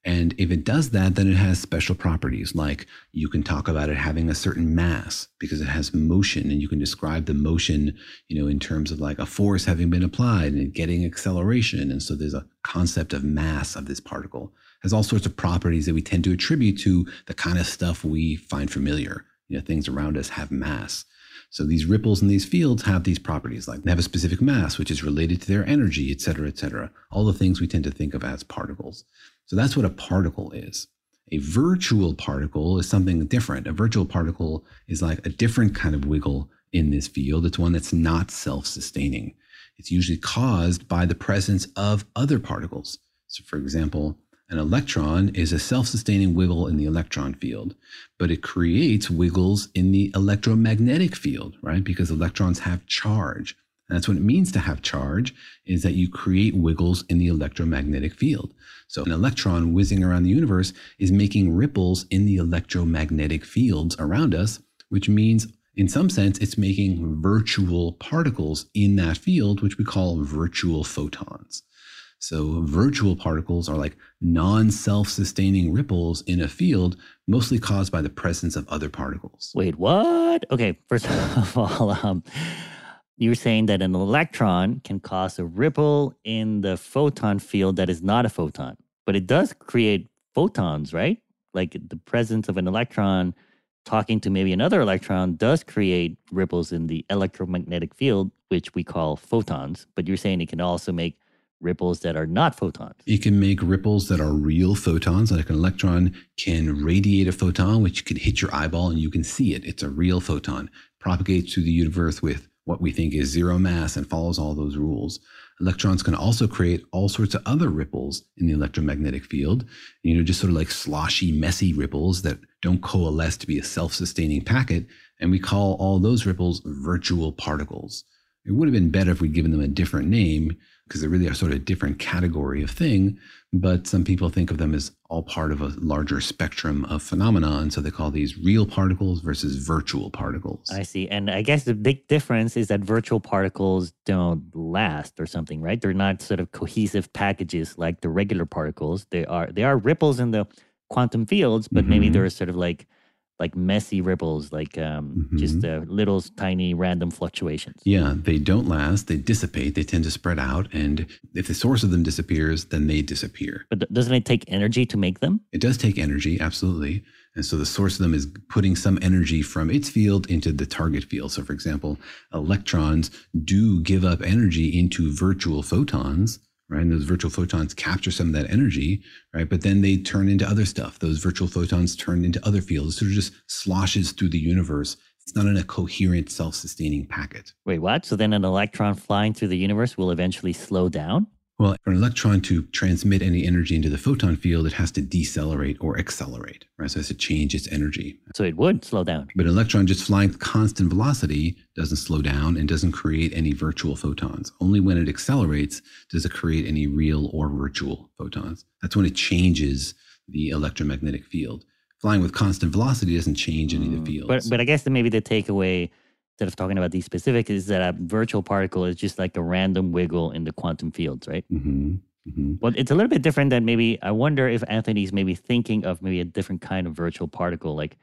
And if it does that, then it has special properties, like you can talk about it having a certain mass because it has motion, and you can describe the motion, you know, in terms of like a force having been applied and getting acceleration. And so there's a concept of mass of this particle. Has all sorts of properties that we tend to attribute to the kind of stuff we find familiar. You know, things around us have mass. So these ripples in these fields have these properties, like they have a specific mass, which is related to their energy, et cetera, et cetera. All the things we tend to think of as particles. So that's what a particle is. A virtual particle is something different. A virtual particle is like a different kind of wiggle in this field. It's one that's not self sustaining. It's usually caused by the presence of other particles. So, for example, an electron is a self sustaining wiggle in the electron field, but it creates wiggles in the electromagnetic field, right? Because electrons have charge. And that's what it means to have charge, is that you create wiggles in the electromagnetic field. So an electron whizzing around the universe is making ripples in the electromagnetic fields around us, which means in some sense, it's making virtual particles in that field, which we call virtual photons. So, virtual particles are like non self sustaining ripples in a field, mostly caused by the presence of other particles. Wait, what? Okay, first of all, um, you're saying that an electron can cause a ripple in the photon field that is not a photon, but it does create photons, right? Like the presence of an electron talking to maybe another electron does create ripples in the electromagnetic field, which we call photons. But you're saying it can also make ripples that are not photons. It can make ripples that are real photons, like an electron can radiate a photon, which could hit your eyeball and you can see it. It's a real photon, propagates through the universe with what we think is zero mass and follows all those rules. Electrons can also create all sorts of other ripples in the electromagnetic field, you know, just sort of like sloshy, messy ripples that don't coalesce to be a self sustaining packet. And we call all those ripples virtual particles. It would have been better if we'd given them a different name because they really are sort of a different category of thing. But some people think of them as all part of a larger spectrum of phenomena. And so they call these real particles versus virtual particles. I see. And I guess the big difference is that virtual particles don't last or something, right? They're not sort of cohesive packages like the regular particles. They are they are ripples in the quantum fields, but mm-hmm. maybe they're sort of like like messy ripples, like um, mm-hmm. just uh, little tiny random fluctuations. Yeah, they don't last. They dissipate. They tend to spread out, and if the source of them disappears, then they disappear. But doesn't it take energy to make them? It does take energy, absolutely. And so the source of them is putting some energy from its field into the target field. So, for example, electrons do give up energy into virtual photons right? And those virtual photons capture some of that energy, right? But then they turn into other stuff. Those virtual photons turn into other fields. It sort of just sloshes through the universe. It's not in a coherent, self sustaining packet. Wait, what? So then an electron flying through the universe will eventually slow down? Well, for an electron to transmit any energy into the photon field, it has to decelerate or accelerate, right? So it has to change its energy. So it would slow down. But an electron just flying with constant velocity doesn't slow down and doesn't create any virtual photons. Only when it accelerates does it create any real or virtual photons. That's when it changes the electromagnetic field. Flying with constant velocity doesn't change any of the mm. fields. But, but I guess maybe the takeaway instead of talking about these specifics, is that a virtual particle is just like a random wiggle in the quantum fields, right? Mm-hmm. Mm-hmm. Well, it's a little bit different than maybe. I wonder if Anthony's maybe thinking of maybe a different kind of virtual particle. Like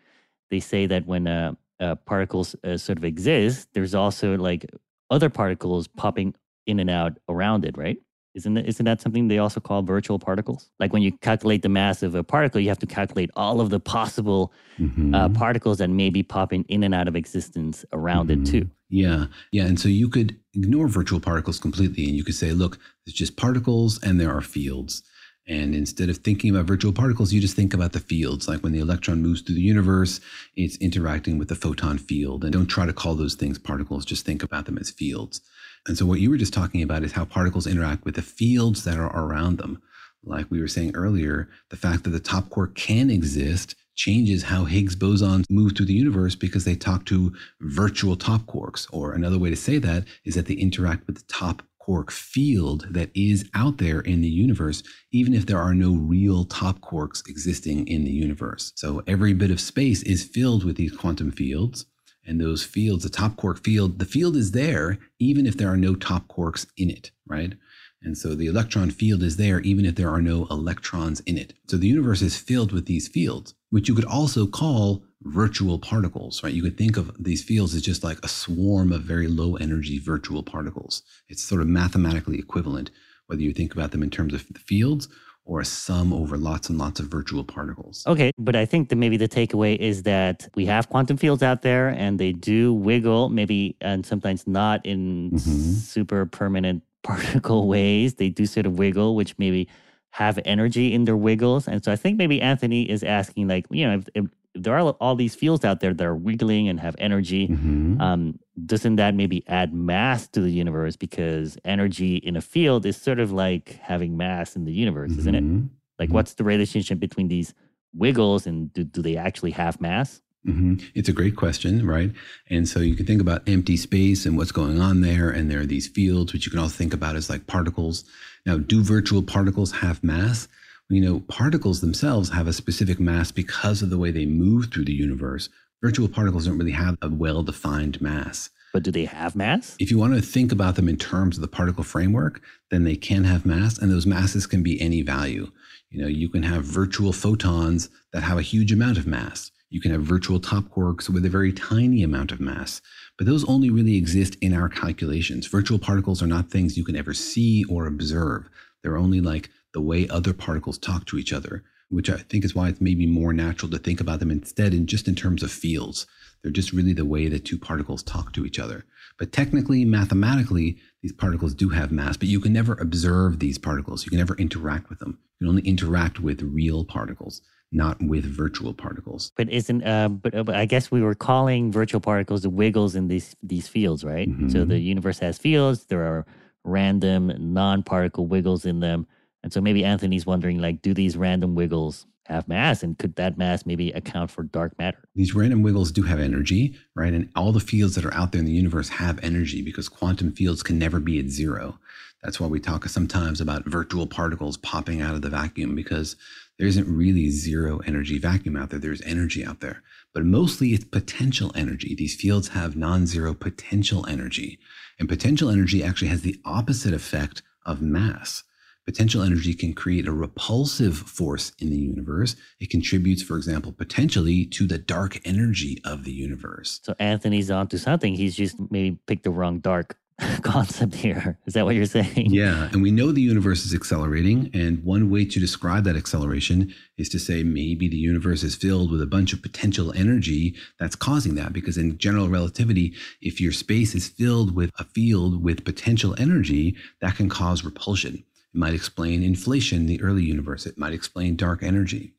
they say that when uh, uh, particles uh, sort of exist, there's also like other particles popping in and out around it, right? Isn't that, isn't that something they also call virtual particles? Like when you calculate the mass of a particle, you have to calculate all of the possible uh, mm-hmm. uh, particles that may be popping in and out of existence around mm-hmm. it too. Yeah. Yeah. And so you could ignore virtual particles completely and you could say, look, it's just particles and there are fields. And instead of thinking about virtual particles, you just think about the fields. Like when the electron moves through the universe, it's interacting with the photon field. And don't try to call those things particles, just think about them as fields. And so, what you were just talking about is how particles interact with the fields that are around them. Like we were saying earlier, the fact that the top quark can exist changes how Higgs bosons move through the universe because they talk to virtual top quarks. Or another way to say that is that they interact with the top quark field that is out there in the universe, even if there are no real top quarks existing in the universe. So every bit of space is filled with these quantum fields. And those fields, the top quark field, the field is there even if there are no top quarks in it, right? And so the electron field is there even if there are no electrons in it. So the universe is filled with these fields, which you could also call virtual particles, right? You could think of these fields as just like a swarm of very low energy virtual particles. It's sort of mathematically equivalent, whether you think about them in terms of the fields or a sum over lots and lots of virtual particles. Okay, but I think that maybe the takeaway is that we have quantum fields out there and they do wiggle, maybe and sometimes not in mm-hmm. super permanent particle ways. They do sort of wiggle, which maybe have energy in their wiggles. And so I think maybe Anthony is asking, like, you know, if, if there are all these fields out there that are wiggling and have energy, mm-hmm. um, doesn't that maybe add mass to the universe? Because energy in a field is sort of like having mass in the universe, mm-hmm. isn't it? Mm-hmm. Like, mm-hmm. what's the relationship between these wiggles and do, do they actually have mass? Mm-hmm. It's a great question, right? And so you can think about empty space and what's going on there. And there are these fields, which you can also think about as like particles. Now, do virtual particles have mass? You know, particles themselves have a specific mass because of the way they move through the universe. Virtual particles don't really have a well defined mass. But do they have mass? If you want to think about them in terms of the particle framework, then they can have mass, and those masses can be any value. You know, you can have virtual photons that have a huge amount of mass. You can have virtual top quarks with a very tiny amount of mass, but those only really exist in our calculations. Virtual particles are not things you can ever see or observe. They're only like the way other particles talk to each other, which I think is why it's maybe more natural to think about them instead in just in terms of fields. They're just really the way that two particles talk to each other. But technically, mathematically, these particles do have mass, but you can never observe these particles. You can never interact with them. You can only interact with real particles not with virtual particles. But isn't uh, but, uh, but I guess we were calling virtual particles the wiggles in these these fields, right? Mm-hmm. So the universe has fields. There are random non-particle wiggles in them, and so maybe Anthony's wondering, like, do these random wiggles have mass, and could that mass maybe account for dark matter? These random wiggles do have energy, right? And all the fields that are out there in the universe have energy because quantum fields can never be at zero. That's why we talk sometimes about virtual particles popping out of the vacuum because there isn't really zero energy vacuum out there. There's energy out there, but mostly it's potential energy. These fields have non zero potential energy. And potential energy actually has the opposite effect of mass. Potential energy can create a repulsive force in the universe. It contributes, for example, potentially to the dark energy of the universe. So Anthony's onto something. He's just maybe picked the wrong dark concept here. Is that what you're saying? Yeah. And we know the universe is accelerating. And one way to describe that acceleration is to say maybe the universe is filled with a bunch of potential energy that's causing that. Because in general relativity, if your space is filled with a field with potential energy, that can cause repulsion. It might explain inflation in the early universe, it might explain dark energy.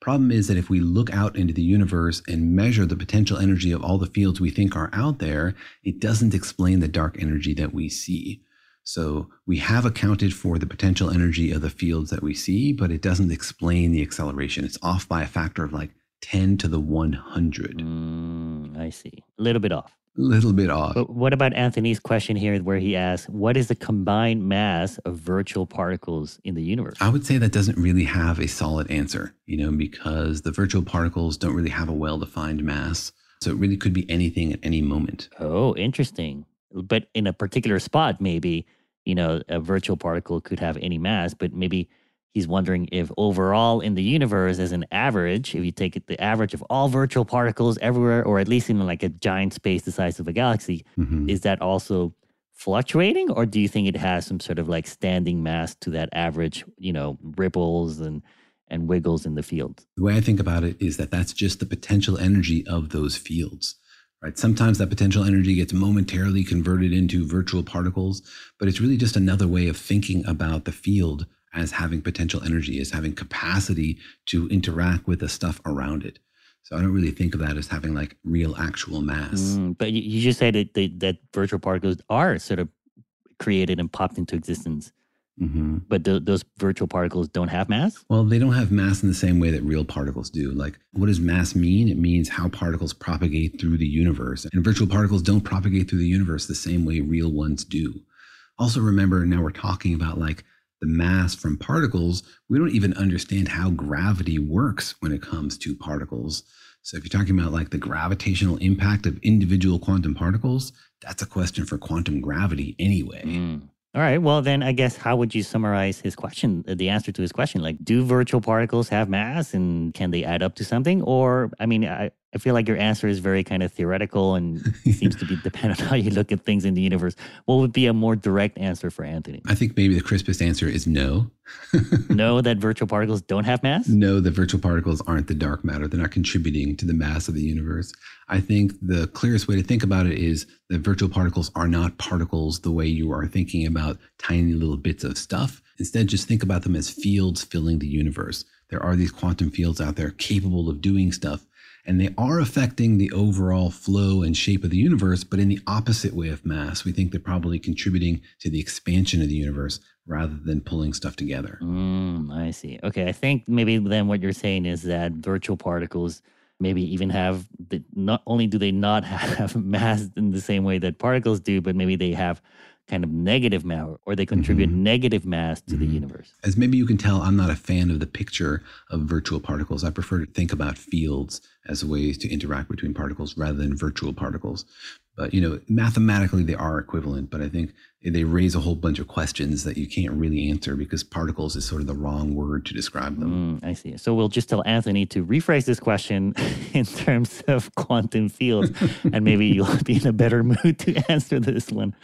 Problem is that if we look out into the universe and measure the potential energy of all the fields we think are out there, it doesn't explain the dark energy that we see. So we have accounted for the potential energy of the fields that we see, but it doesn't explain the acceleration. It's off by a factor of like 10 to the 100. Mm, I see. A little bit off little bit off. But what about Anthony's question here, where he asks, "What is the combined mass of virtual particles in the universe?" I would say that doesn't really have a solid answer, you know, because the virtual particles don't really have a well-defined mass, so it really could be anything at any moment. Oh, interesting. But in a particular spot, maybe you know, a virtual particle could have any mass, but maybe he's wondering if overall in the universe as an average if you take the average of all virtual particles everywhere or at least in like a giant space the size of a galaxy mm-hmm. is that also fluctuating or do you think it has some sort of like standing mass to that average you know ripples and and wiggles in the field the way i think about it is that that's just the potential energy of those fields right sometimes that potential energy gets momentarily converted into virtual particles but it's really just another way of thinking about the field as having potential energy, as having capacity to interact with the stuff around it. So I don't really think of that as having like real actual mass. Mm, but you, you just said that, that, that virtual particles are sort of created and popped into existence Mm-hmm. But th- those virtual particles don't have mass? Well, they don't have mass in the same way that real particles do. Like, what does mass mean? It means how particles propagate through the universe. And virtual particles don't propagate through the universe the same way real ones do. Also, remember, now we're talking about like the mass from particles. We don't even understand how gravity works when it comes to particles. So, if you're talking about like the gravitational impact of individual quantum particles, that's a question for quantum gravity anyway. Mm. All right. Well, then I guess how would you summarize his question, uh, the answer to his question? Like, do virtual particles have mass and can they add up to something? Or, I mean, I, I feel like your answer is very kind of theoretical and seems to be dependent on how you look at things in the universe. What would be a more direct answer for Anthony? I think maybe the crispest answer is no. no, that virtual particles don't have mass? No, the virtual particles aren't the dark matter. They're not contributing to the mass of the universe. I think the clearest way to think about it is that virtual particles are not particles the way you are thinking about tiny little bits of stuff. Instead, just think about them as fields filling the universe. There are these quantum fields out there capable of doing stuff and they are affecting the overall flow and shape of the universe, but in the opposite way of mass. We think they're probably contributing to the expansion of the universe rather than pulling stuff together. Mm, I see. Okay, I think maybe then what you're saying is that virtual particles maybe even have the, not only do they not have mass in the same way that particles do, but maybe they have kind of negative matter or they contribute mm-hmm. negative mass to mm-hmm. the universe. As maybe you can tell, I'm not a fan of the picture of virtual particles. I prefer to think about fields as ways to interact between particles rather than virtual particles. But you know, mathematically they are equivalent, but I think they raise a whole bunch of questions that you can't really answer because particles is sort of the wrong word to describe them. Mm, I see. So we'll just tell Anthony to rephrase this question in terms of quantum fields, and maybe you'll be in a better mood to answer this one.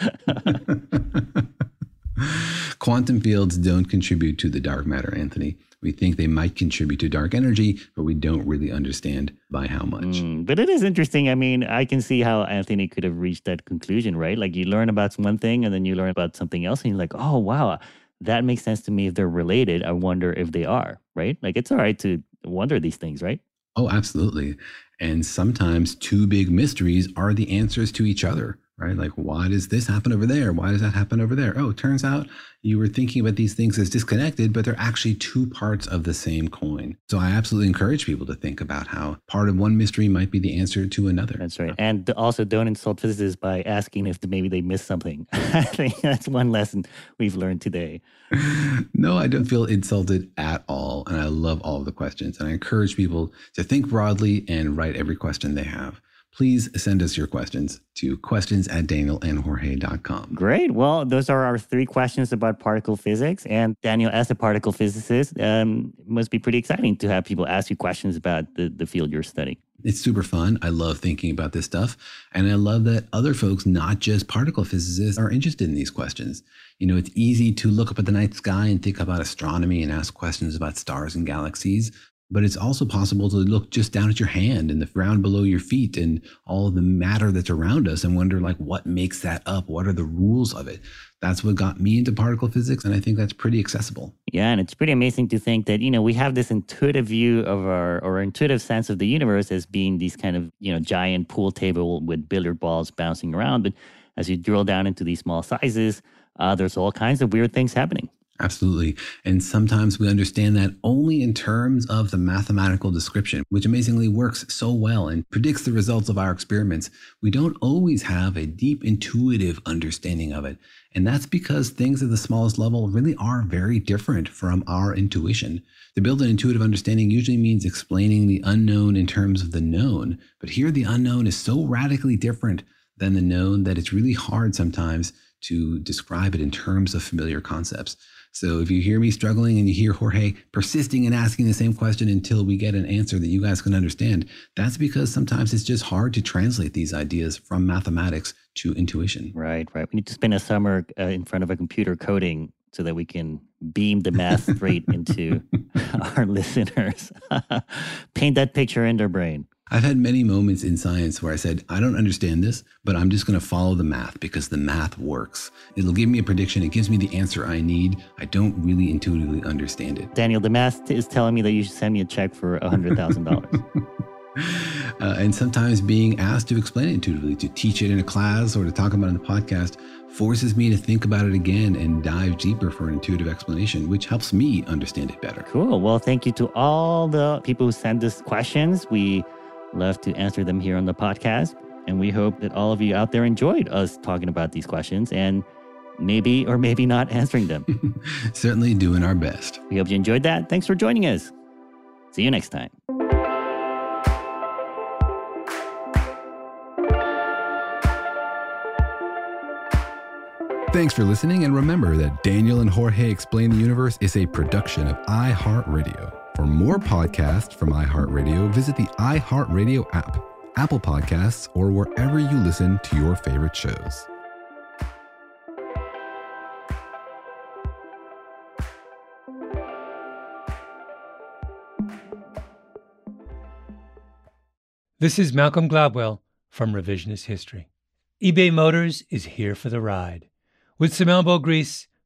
quantum fields don't contribute to the dark matter, Anthony. We think they might contribute to dark energy, but we don't really understand by how much. Mm, but it is interesting. I mean, I can see how Anthony could have reached that conclusion, right? Like you learn about one thing and then you learn about something else, and you're like, oh, wow, that makes sense to me. If they're related, I wonder if they are, right? Like it's all right to wonder these things, right? Oh, absolutely. And sometimes two big mysteries are the answers to each other right? Like, why does this happen over there? Why does that happen over there? Oh, it turns out you were thinking about these things as disconnected, but they're actually two parts of the same coin. So I absolutely encourage people to think about how part of one mystery might be the answer to another. That's right. And also don't insult physicists by asking if maybe they missed something. I think that's one lesson we've learned today. no, I don't feel insulted at all. And I love all of the questions. And I encourage people to think broadly and write every question they have please send us your questions to questions at danielandjorge.com. Great. Well, those are our three questions about particle physics. And Daniel, as a particle physicist, um, must be pretty exciting to have people ask you questions about the, the field you're studying. It's super fun. I love thinking about this stuff. And I love that other folks, not just particle physicists, are interested in these questions. You know, it's easy to look up at the night sky and think about astronomy and ask questions about stars and galaxies but it's also possible to look just down at your hand and the ground below your feet and all the matter that's around us and wonder like what makes that up? What are the rules of it? That's what got me into particle physics and i think that's pretty accessible. Yeah and it's pretty amazing to think that you know we have this intuitive view of our or intuitive sense of the universe as being these kind of you know giant pool table with billiard balls bouncing around. But as you drill down into these small sizes uh, there's all kinds of weird things happening Absolutely. And sometimes we understand that only in terms of the mathematical description, which amazingly works so well and predicts the results of our experiments. We don't always have a deep intuitive understanding of it. And that's because things at the smallest level really are very different from our intuition. To build an intuitive understanding usually means explaining the unknown in terms of the known. But here, the unknown is so radically different than the known that it's really hard sometimes to describe it in terms of familiar concepts. So if you hear me struggling and you hear Jorge persisting and asking the same question until we get an answer that you guys can understand, that's because sometimes it's just hard to translate these ideas from mathematics to intuition. Right, right. We need to spend a summer uh, in front of a computer coding so that we can beam the math straight into our listeners. Paint that picture in their brain. I've had many moments in science where I said, I don't understand this, but I'm just going to follow the math because the math works. It'll give me a prediction. It gives me the answer I need. I don't really intuitively understand it. Daniel, the math is telling me that you should send me a check for $100,000. uh, and sometimes being asked to explain it intuitively, to teach it in a class or to talk about it in the podcast, forces me to think about it again and dive deeper for an intuitive explanation, which helps me understand it better. Cool. Well, thank you to all the people who sent us questions. We love to answer them here on the podcast. And we hope that all of you out there enjoyed us talking about these questions and maybe or maybe not answering them. Certainly doing our best. We hope you enjoyed that. Thanks for joining us. See you next time. Thanks for listening, and remember that Daniel and Jorge Explain the Universe is a production of iHeartRadio. For more podcasts from iHeartRadio, visit the iHeartRadio app, Apple Podcasts, or wherever you listen to your favorite shows. This is Malcolm Gladwell from Revisionist History. eBay Motors is here for the ride. With some elbow grease,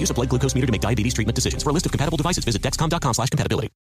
use a blood glucose meter to make diabetes treatment decisions. For a list of compatible devices, visit Dexcom.com slash compatibility.